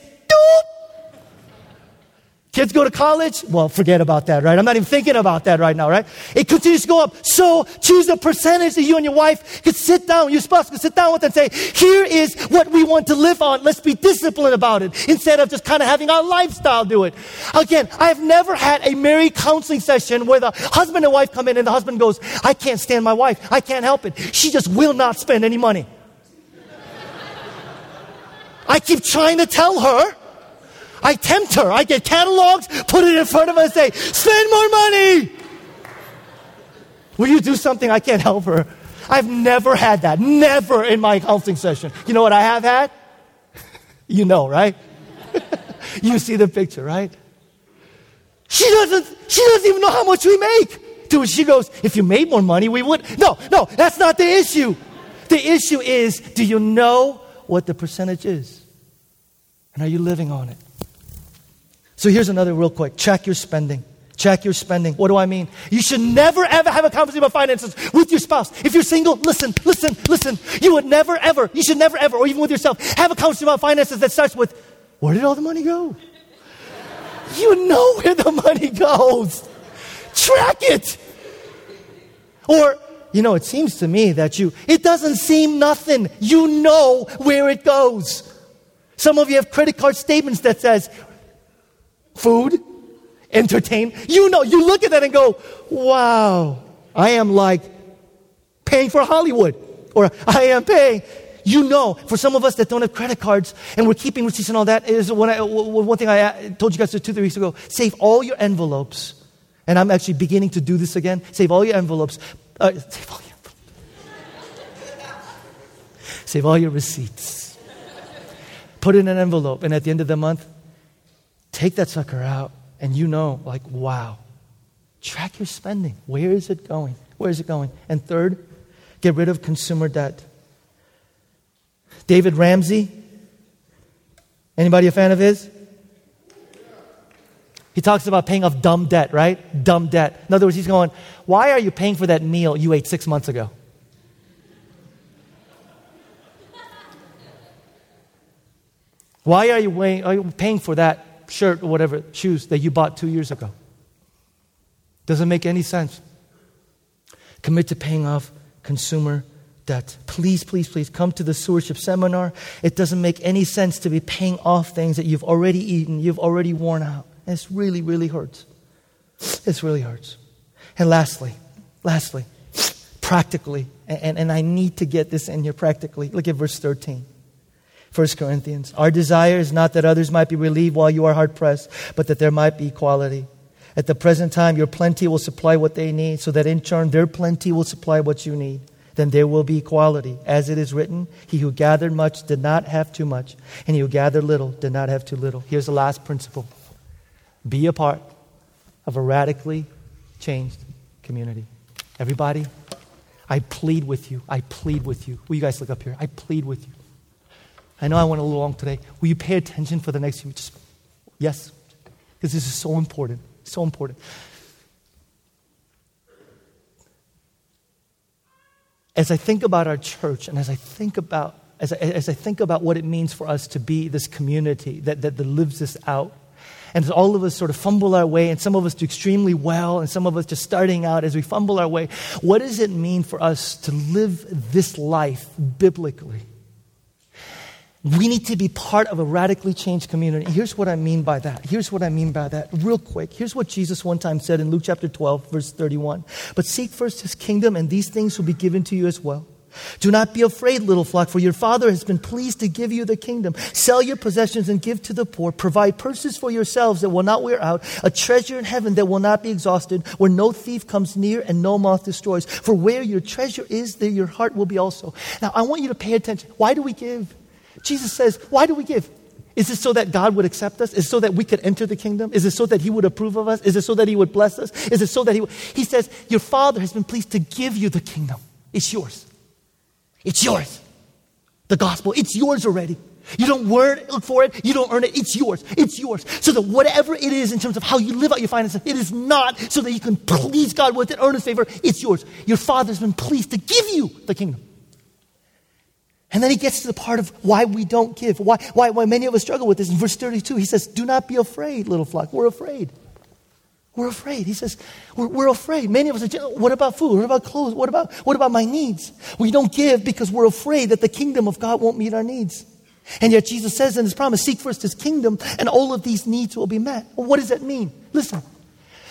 Kids go to college? Well, forget about that, right? I'm not even thinking about that right now, right? It continues to go up. So choose a percentage that you and your wife could sit down, your spouse could sit down with and say, here is what we want to live on. Let's be disciplined about it instead of just kind of having our lifestyle do it. Again, I've never had a married counseling session where the husband and wife come in and the husband goes, I can't stand my wife. I can't help it. She just will not spend any money. I keep trying to tell her I tempt her. I get catalogs, put it in front of her, and say, spend more money. Will you do something? I can't help her. I've never had that. Never in my counseling session. You know what I have had? you know, right? you see the picture, right? She doesn't, she doesn't even know how much we make. Dude, she goes, if you made more money, we would. No, no, that's not the issue. The issue is do you know what the percentage is? And are you living on it? So here's another real quick check your spending. Check your spending. What do I mean? You should never ever have a conversation about finances with your spouse. If you're single, listen, listen, listen. You would never ever, you should never ever, or even with yourself, have a conversation about finances that starts with, where did all the money go? you know where the money goes. Track it. Or, you know, it seems to me that you, it doesn't seem nothing. You know where it goes. Some of you have credit card statements that says food, entertain. You know, you look at that and go, wow, I am like paying for Hollywood. Or I am paying. You know, for some of us that don't have credit cards and we're keeping receipts and all that, is one, one thing I told you guys two, three weeks ago. Save all your envelopes. And I'm actually beginning to do this again. Save all your envelopes. Uh, save all your Save all your receipts. Put in an envelope. And at the end of the month, take that sucker out and you know, like, wow, track your spending. Where is it going? Where is it going? And third, get rid of consumer debt. David Ramsey, anybody a fan of his? He talks about paying off dumb debt, right? Dumb debt. In other words, he's going, Why are you paying for that meal you ate six months ago? Why are you, paying for that shirt or whatever, shoes that you bought two years ago. Doesn't make any sense. Commit to paying off consumer debt. Please, please, please come to the stewardship seminar. It doesn't make any sense to be paying off things that you've already eaten, you've already worn out. And it's really, really hurts. It really hurts. And lastly, lastly, practically, and, and I need to get this in here practically. Look at verse 13. 1 Corinthians. Our desire is not that others might be relieved while you are hard pressed, but that there might be equality. At the present time, your plenty will supply what they need, so that in turn their plenty will supply what you need. Then there will be equality. As it is written, he who gathered much did not have too much, and he who gathered little did not have too little. Here's the last principle be a part of a radically changed community. Everybody, I plead with you. I plead with you. Will you guys look up here? I plead with you. I know I went a little long today. Will you pay attention for the next few weeks? Yes, because this is so important. So important. As I think about our church and as I think about as I, as I think about what it means for us to be this community that, that, that lives this out, and as all of us sort of fumble our way, and some of us do extremely well, and some of us just starting out, as we fumble our way, what does it mean for us to live this life biblically? We need to be part of a radically changed community. Here's what I mean by that. Here's what I mean by that. Real quick. Here's what Jesus one time said in Luke chapter 12, verse 31. But seek first his kingdom, and these things will be given to you as well. Do not be afraid, little flock, for your Father has been pleased to give you the kingdom. Sell your possessions and give to the poor. Provide purses for yourselves that will not wear out, a treasure in heaven that will not be exhausted, where no thief comes near and no moth destroys. For where your treasure is, there your heart will be also. Now, I want you to pay attention. Why do we give? Jesus says, Why do we give? Is it so that God would accept us? Is it so that we could enter the kingdom? Is it so that He would approve of us? Is it so that He would bless us? Is it so that He would? He says, Your Father has been pleased to give you the kingdom. It's yours. It's yours. The gospel, it's yours already. You don't work for it. You don't earn it. It's yours. It's yours. So that whatever it is in terms of how you live out your finances, it is not so that you can please God with it, earn His favor. It's yours. Your Father's been pleased to give you the kingdom. And then he gets to the part of why we don't give, why, why, why many of us struggle with this. In verse 32, he says, Do not be afraid, little flock. We're afraid. We're afraid. He says, we're, we're, afraid. Many of us are, what about food? What about clothes? What about, what about my needs? We don't give because we're afraid that the kingdom of God won't meet our needs. And yet Jesus says in his promise, seek first his kingdom and all of these needs will be met. Well, what does that mean? Listen.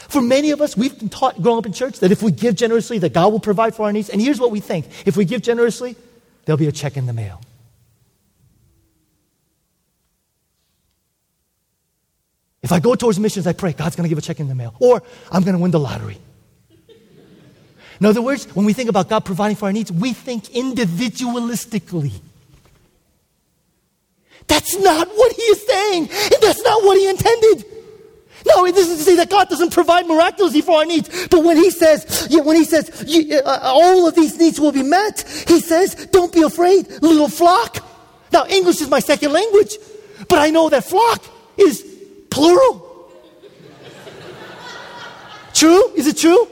For many of us, we've been taught growing up in church that if we give generously, that God will provide for our needs. And here's what we think. If we give generously, there'll be a check in the mail. If I go towards missions, I pray God's going to give a check in the mail, or I'm going to win the lottery. In other words, when we think about God providing for our needs, we think individualistically. That's not what he is saying, and that's not what he intended. No, this is to say that God doesn't provide miraculously for our needs. But when He says, when He says uh, all of these needs will be met, He says, "Don't be afraid, little flock." Now, English is my second language, but I know that flock is plural. true? Is it true?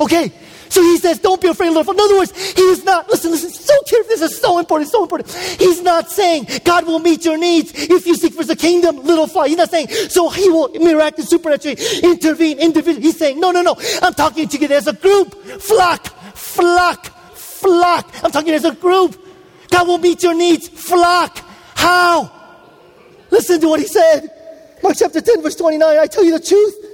Okay. So he says, don't be afraid, little. In other words, he is not, listen, listen, so careful. This is so important, so important. He's not saying God will meet your needs if you seek for the kingdom, little flock. He's not saying, so he will miraculously, supernaturally intervene individually. He's saying, no, no, no. I'm talking to you as a group. Flock, flock, flock. I'm talking as a group. God will meet your needs. Flock. How? Listen to what he said. Mark chapter 10, verse 29. I tell you the truth.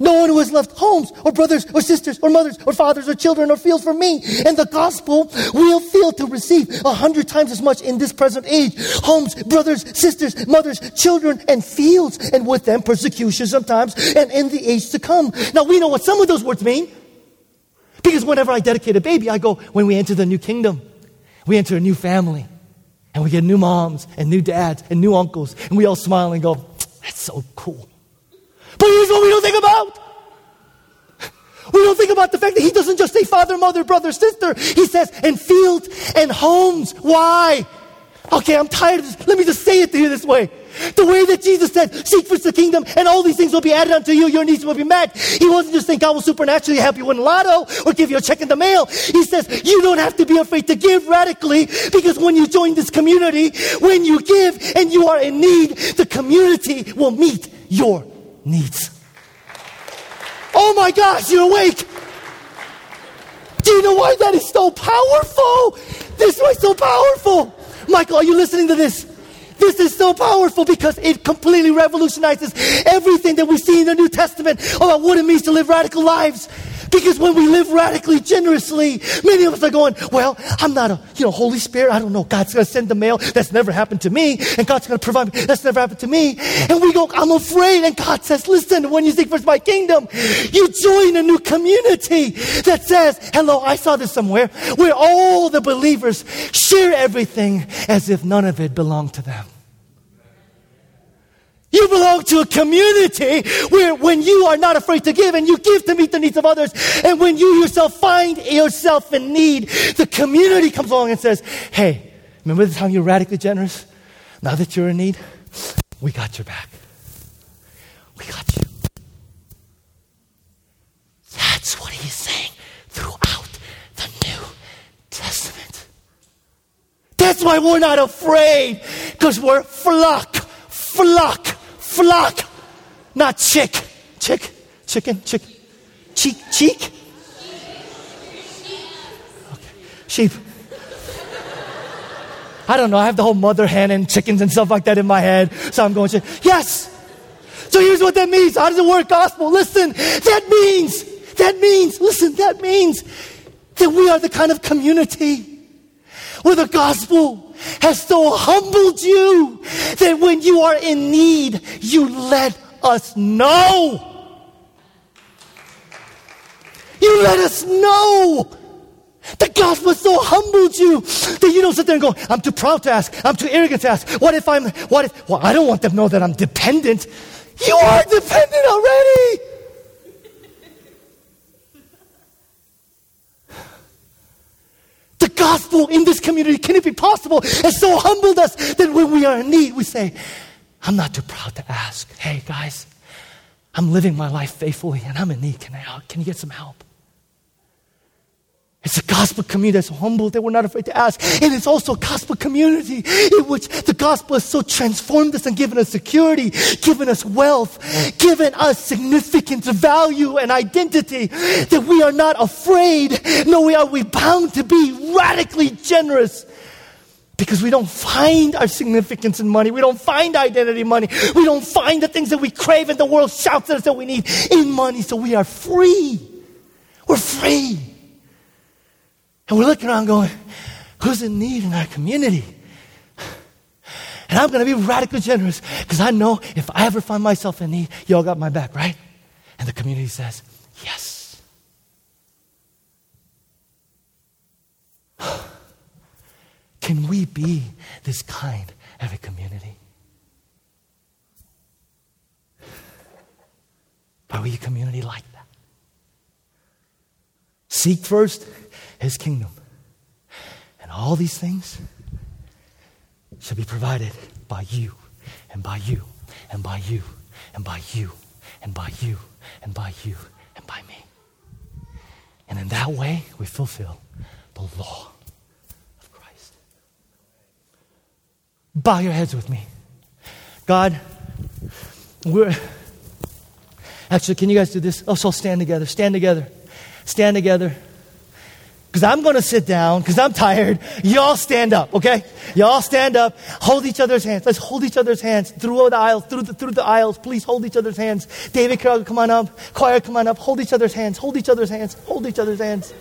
No one who has left homes or brothers or sisters or mothers or fathers or children or fields for me and the gospel will fail to receive a hundred times as much in this present age. Homes, brothers, sisters, mothers, children, and fields, and with them persecution sometimes, and in the age to come. Now we know what some of those words mean. Because whenever I dedicate a baby, I go, when we enter the new kingdom, we enter a new family. And we get new moms and new dads and new uncles, and we all smile and go, that's so cool. But here's what we don't think about. We don't think about the fact that he doesn't just say father, mother, brother, sister. He says, and fields and homes. Why? Okay, I'm tired of this. Let me just say it to you this way. The way that Jesus said, seek first the kingdom and all these things will be added unto you, your needs will be met. He wasn't just saying God will supernaturally help you win lotto or give you a check in the mail. He says, you don't have to be afraid to give radically because when you join this community, when you give and you are in need, the community will meet your needs. Oh my gosh, you're awake. Do you know why that is so powerful? This is so powerful. Michael, are you listening to this? This is so powerful because it completely revolutionizes everything that we see in the New Testament about what it means to live radical lives. Because when we live radically generously, many of us are going, well, I'm not a, you know, Holy Spirit. I don't know. God's going to send the mail. That's never happened to me. And God's going to provide me. That's never happened to me. And we go, I'm afraid. And God says, listen, when you seek first my kingdom, you join a new community that says, hello, I saw this somewhere, where all the believers share everything as if none of it belonged to them. You belong to a community where when you are not afraid to give and you give to meet the needs of others, and when you yourself find yourself in need, the community comes along and says, Hey, remember the time you were radically generous? Now that you're in need, we got your back. We got you. That's what he's saying throughout the New Testament. That's why we're not afraid, because we're flock, flock flock, not chick. Chick? Chicken? Chick? Cheek? Cheek? Okay. Sheep. I don't know. I have the whole mother hen and chickens and stuff like that in my head. So I'm going to, yes. So here's what that means. How does it work, gospel? Listen, that means, that means, listen, that means that we are the kind of community where the gospel has so humbled you that when you are in need, you let us know. You let us know. The gospel so humbled you that you don't sit there and go, I'm too proud to ask. I'm too arrogant to ask. What if I'm, what if, well, I don't want them to know that I'm dependent. You are dependent already. Gospel in this community, can it be possible? Has so humbled us that when we are in need, we say, I'm not too proud to ask. Hey, guys, I'm living my life faithfully and I'm in need. Can, I, can you get some help? It's a gospel community that's humble that we're not afraid to ask. And it's also a gospel community in which the gospel has so transformed us and given us security, given us wealth, given us significance, value, and identity that we are not afraid. No, we are we bound to be radically generous because we don't find our significance in money. We don't find identity in money. We don't find the things that we crave and the world shouts at us that we need in money. So we are free. We're free. And we're looking around going, who's in need in our community? And I'm going to be radically generous because I know if I ever find myself in need, y'all got my back, right? And the community says, yes. Can we be this kind of a community? Are we a community like that? Seek first his kingdom, and all these things shall be provided by you, and by you, and by you, and by you, and by you, and by you, and by me. And in that way, we fulfill the law of Christ. Bow your heads with me. God, we're. Actually, can you guys do this? Oh, Us, all stand together. Stand together. Stand together. Because I'm going to sit down because I'm tired. Y'all stand up, okay? Y'all stand up. Hold each other's hands. Let's hold each other's hands through the aisles, through the, through the aisles. Please hold each other's hands. David come on up. Choir, come on up. Hold each other's hands. Hold each other's hands. Hold each other's hands.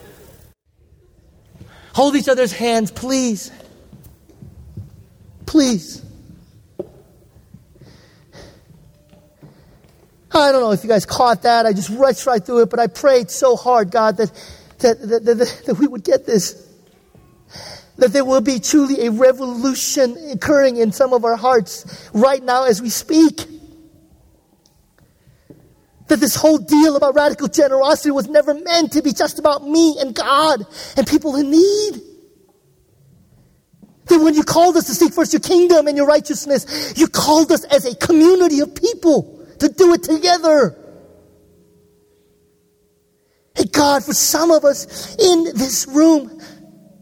Hold each other's hands, please. Please. I don't know if you guys caught that. I just rushed right through it, but I prayed so hard, God, that, that, that, that, that we would get this. That there will be truly a revolution occurring in some of our hearts right now as we speak. That this whole deal about radical generosity was never meant to be just about me and God and people in need. That when you called us to seek first your kingdom and your righteousness, you called us as a community of people to do it together. God, for some of us in this room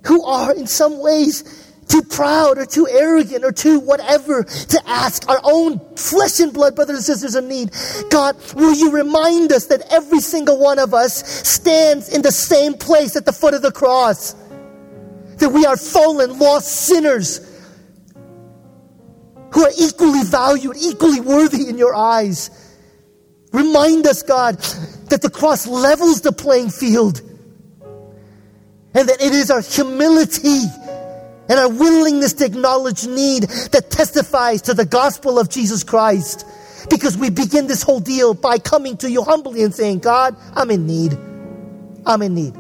who are in some ways too proud or too arrogant or too whatever to ask our own flesh and blood brothers and sisters in need. God, will you remind us that every single one of us stands in the same place at the foot of the cross? That we are fallen, lost sinners who are equally valued, equally worthy in your eyes. Remind us, God, that the cross levels the playing field and that it is our humility and our willingness to acknowledge need that testifies to the gospel of Jesus Christ. Because we begin this whole deal by coming to you humbly and saying, God, I'm in need. I'm in need.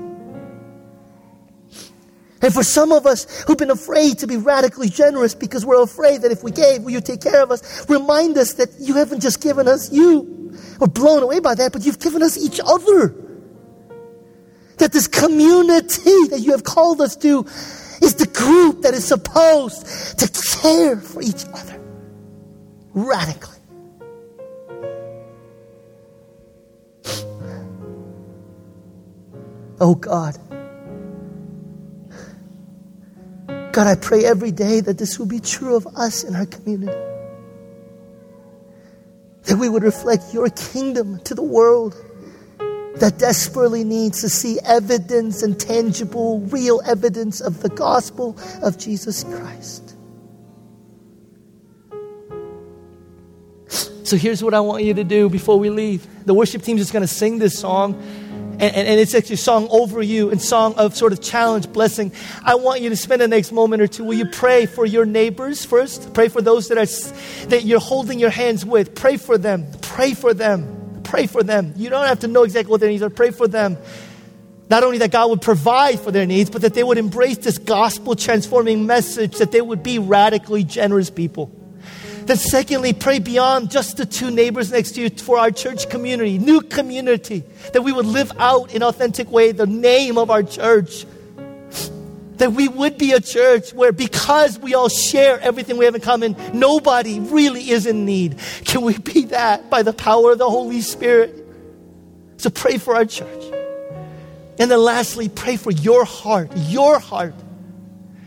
And for some of us who've been afraid to be radically generous because we're afraid that if we gave, will you take care of us? Remind us that you haven't just given us you. We're blown away by that, but you've given us each other. That this community that you have called us to is the group that is supposed to care for each other radically. Oh God. God, I pray every day that this will be true of us in our community. That we would reflect your kingdom to the world that desperately needs to see evidence and tangible, real evidence of the gospel of Jesus Christ. So here's what I want you to do before we leave. The worship team is going to sing this song and, and, and, it's actually a song over you and song of sort of challenge, blessing. I want you to spend the next moment or two. Will you pray for your neighbors first? Pray for those that are that you're holding your hands with. Pray for them. Pray for them. Pray for them. You don't have to know exactly what their needs are. Pray for them. Not only that God would provide for their needs, but that they would embrace this gospel transforming message, that they would be radically generous people. Then, secondly, pray beyond just the two neighbors next to you for our church community, new community, that we would live out in authentic way the name of our church. That we would be a church where, because we all share everything we have in common, nobody really is in need. Can we be that by the power of the Holy Spirit? So pray for our church. And then, lastly, pray for your heart, your heart,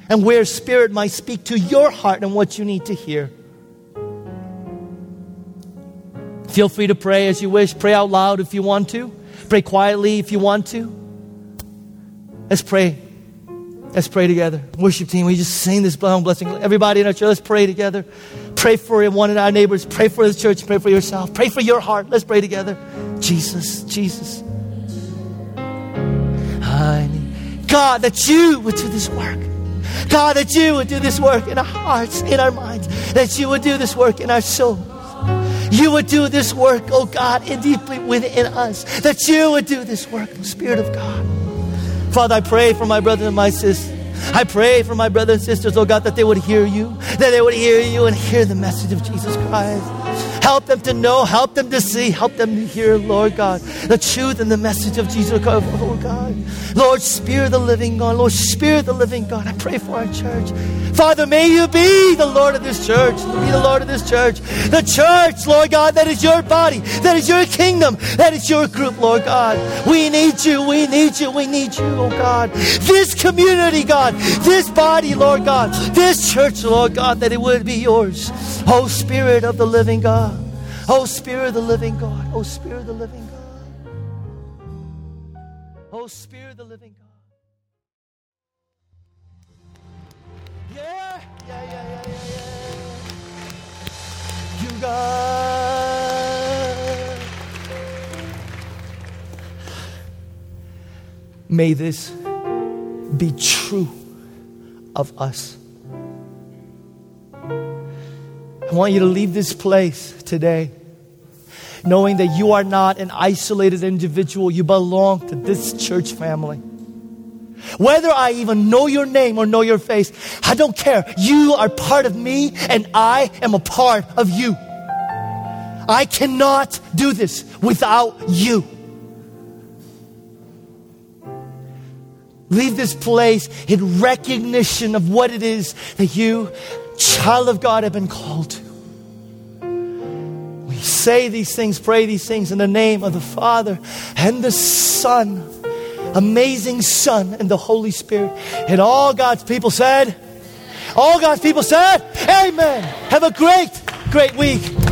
and where Spirit might speak to your heart and what you need to hear. Feel free to pray as you wish. Pray out loud if you want to. Pray quietly if you want to. Let's pray. Let's pray together. Worship team, we just sing this blessing. Everybody in our church, let's pray together. Pray for one of our neighbors. Pray for the church. Pray for yourself. Pray for your heart. Let's pray together. Jesus, Jesus. I need God that you would do this work. God, that you would do this work in our hearts, in our minds, that you would do this work in our souls you would do this work, oh God, and deeply within us. That you would do this work, the Spirit of God. Father, I pray for my brothers and my sisters. I pray for my brothers and sisters, oh God, that they would hear you, that they would hear you and hear the message of Jesus Christ. Help them to know, help them to see, help them to hear, Lord God, the truth and the message of Jesus, oh Lord God. Lord, Spirit of the living God, Lord, Spirit of the living God, I pray for our church. Father, may you be the Lord of this church, be the Lord of this church. The church, Lord God, that is your body, that is your kingdom, that is your group, Lord God. We need you, we need you, we need you, oh God. This community, God, this body, Lord God, this church, Lord God, that it would be yours. Oh, Spirit of the living God. Oh, Spirit of the living God. Oh, Spirit of the living God. Oh, Spirit of the living God. Yeah, yeah, yeah, yeah, yeah, yeah. You God. May this be true of us. I want you to leave this place today knowing that you are not an isolated individual. You belong to this church family. Whether I even know your name or know your face, I don't care. You are part of me and I am a part of you. I cannot do this without you. Leave this place in recognition of what it is that you, child of God, have been called to. We say these things, pray these things in the name of the Father and the Son, amazing Son, and the Holy Spirit. And all God's people said, all God's people said, Amen. Have a great, great week.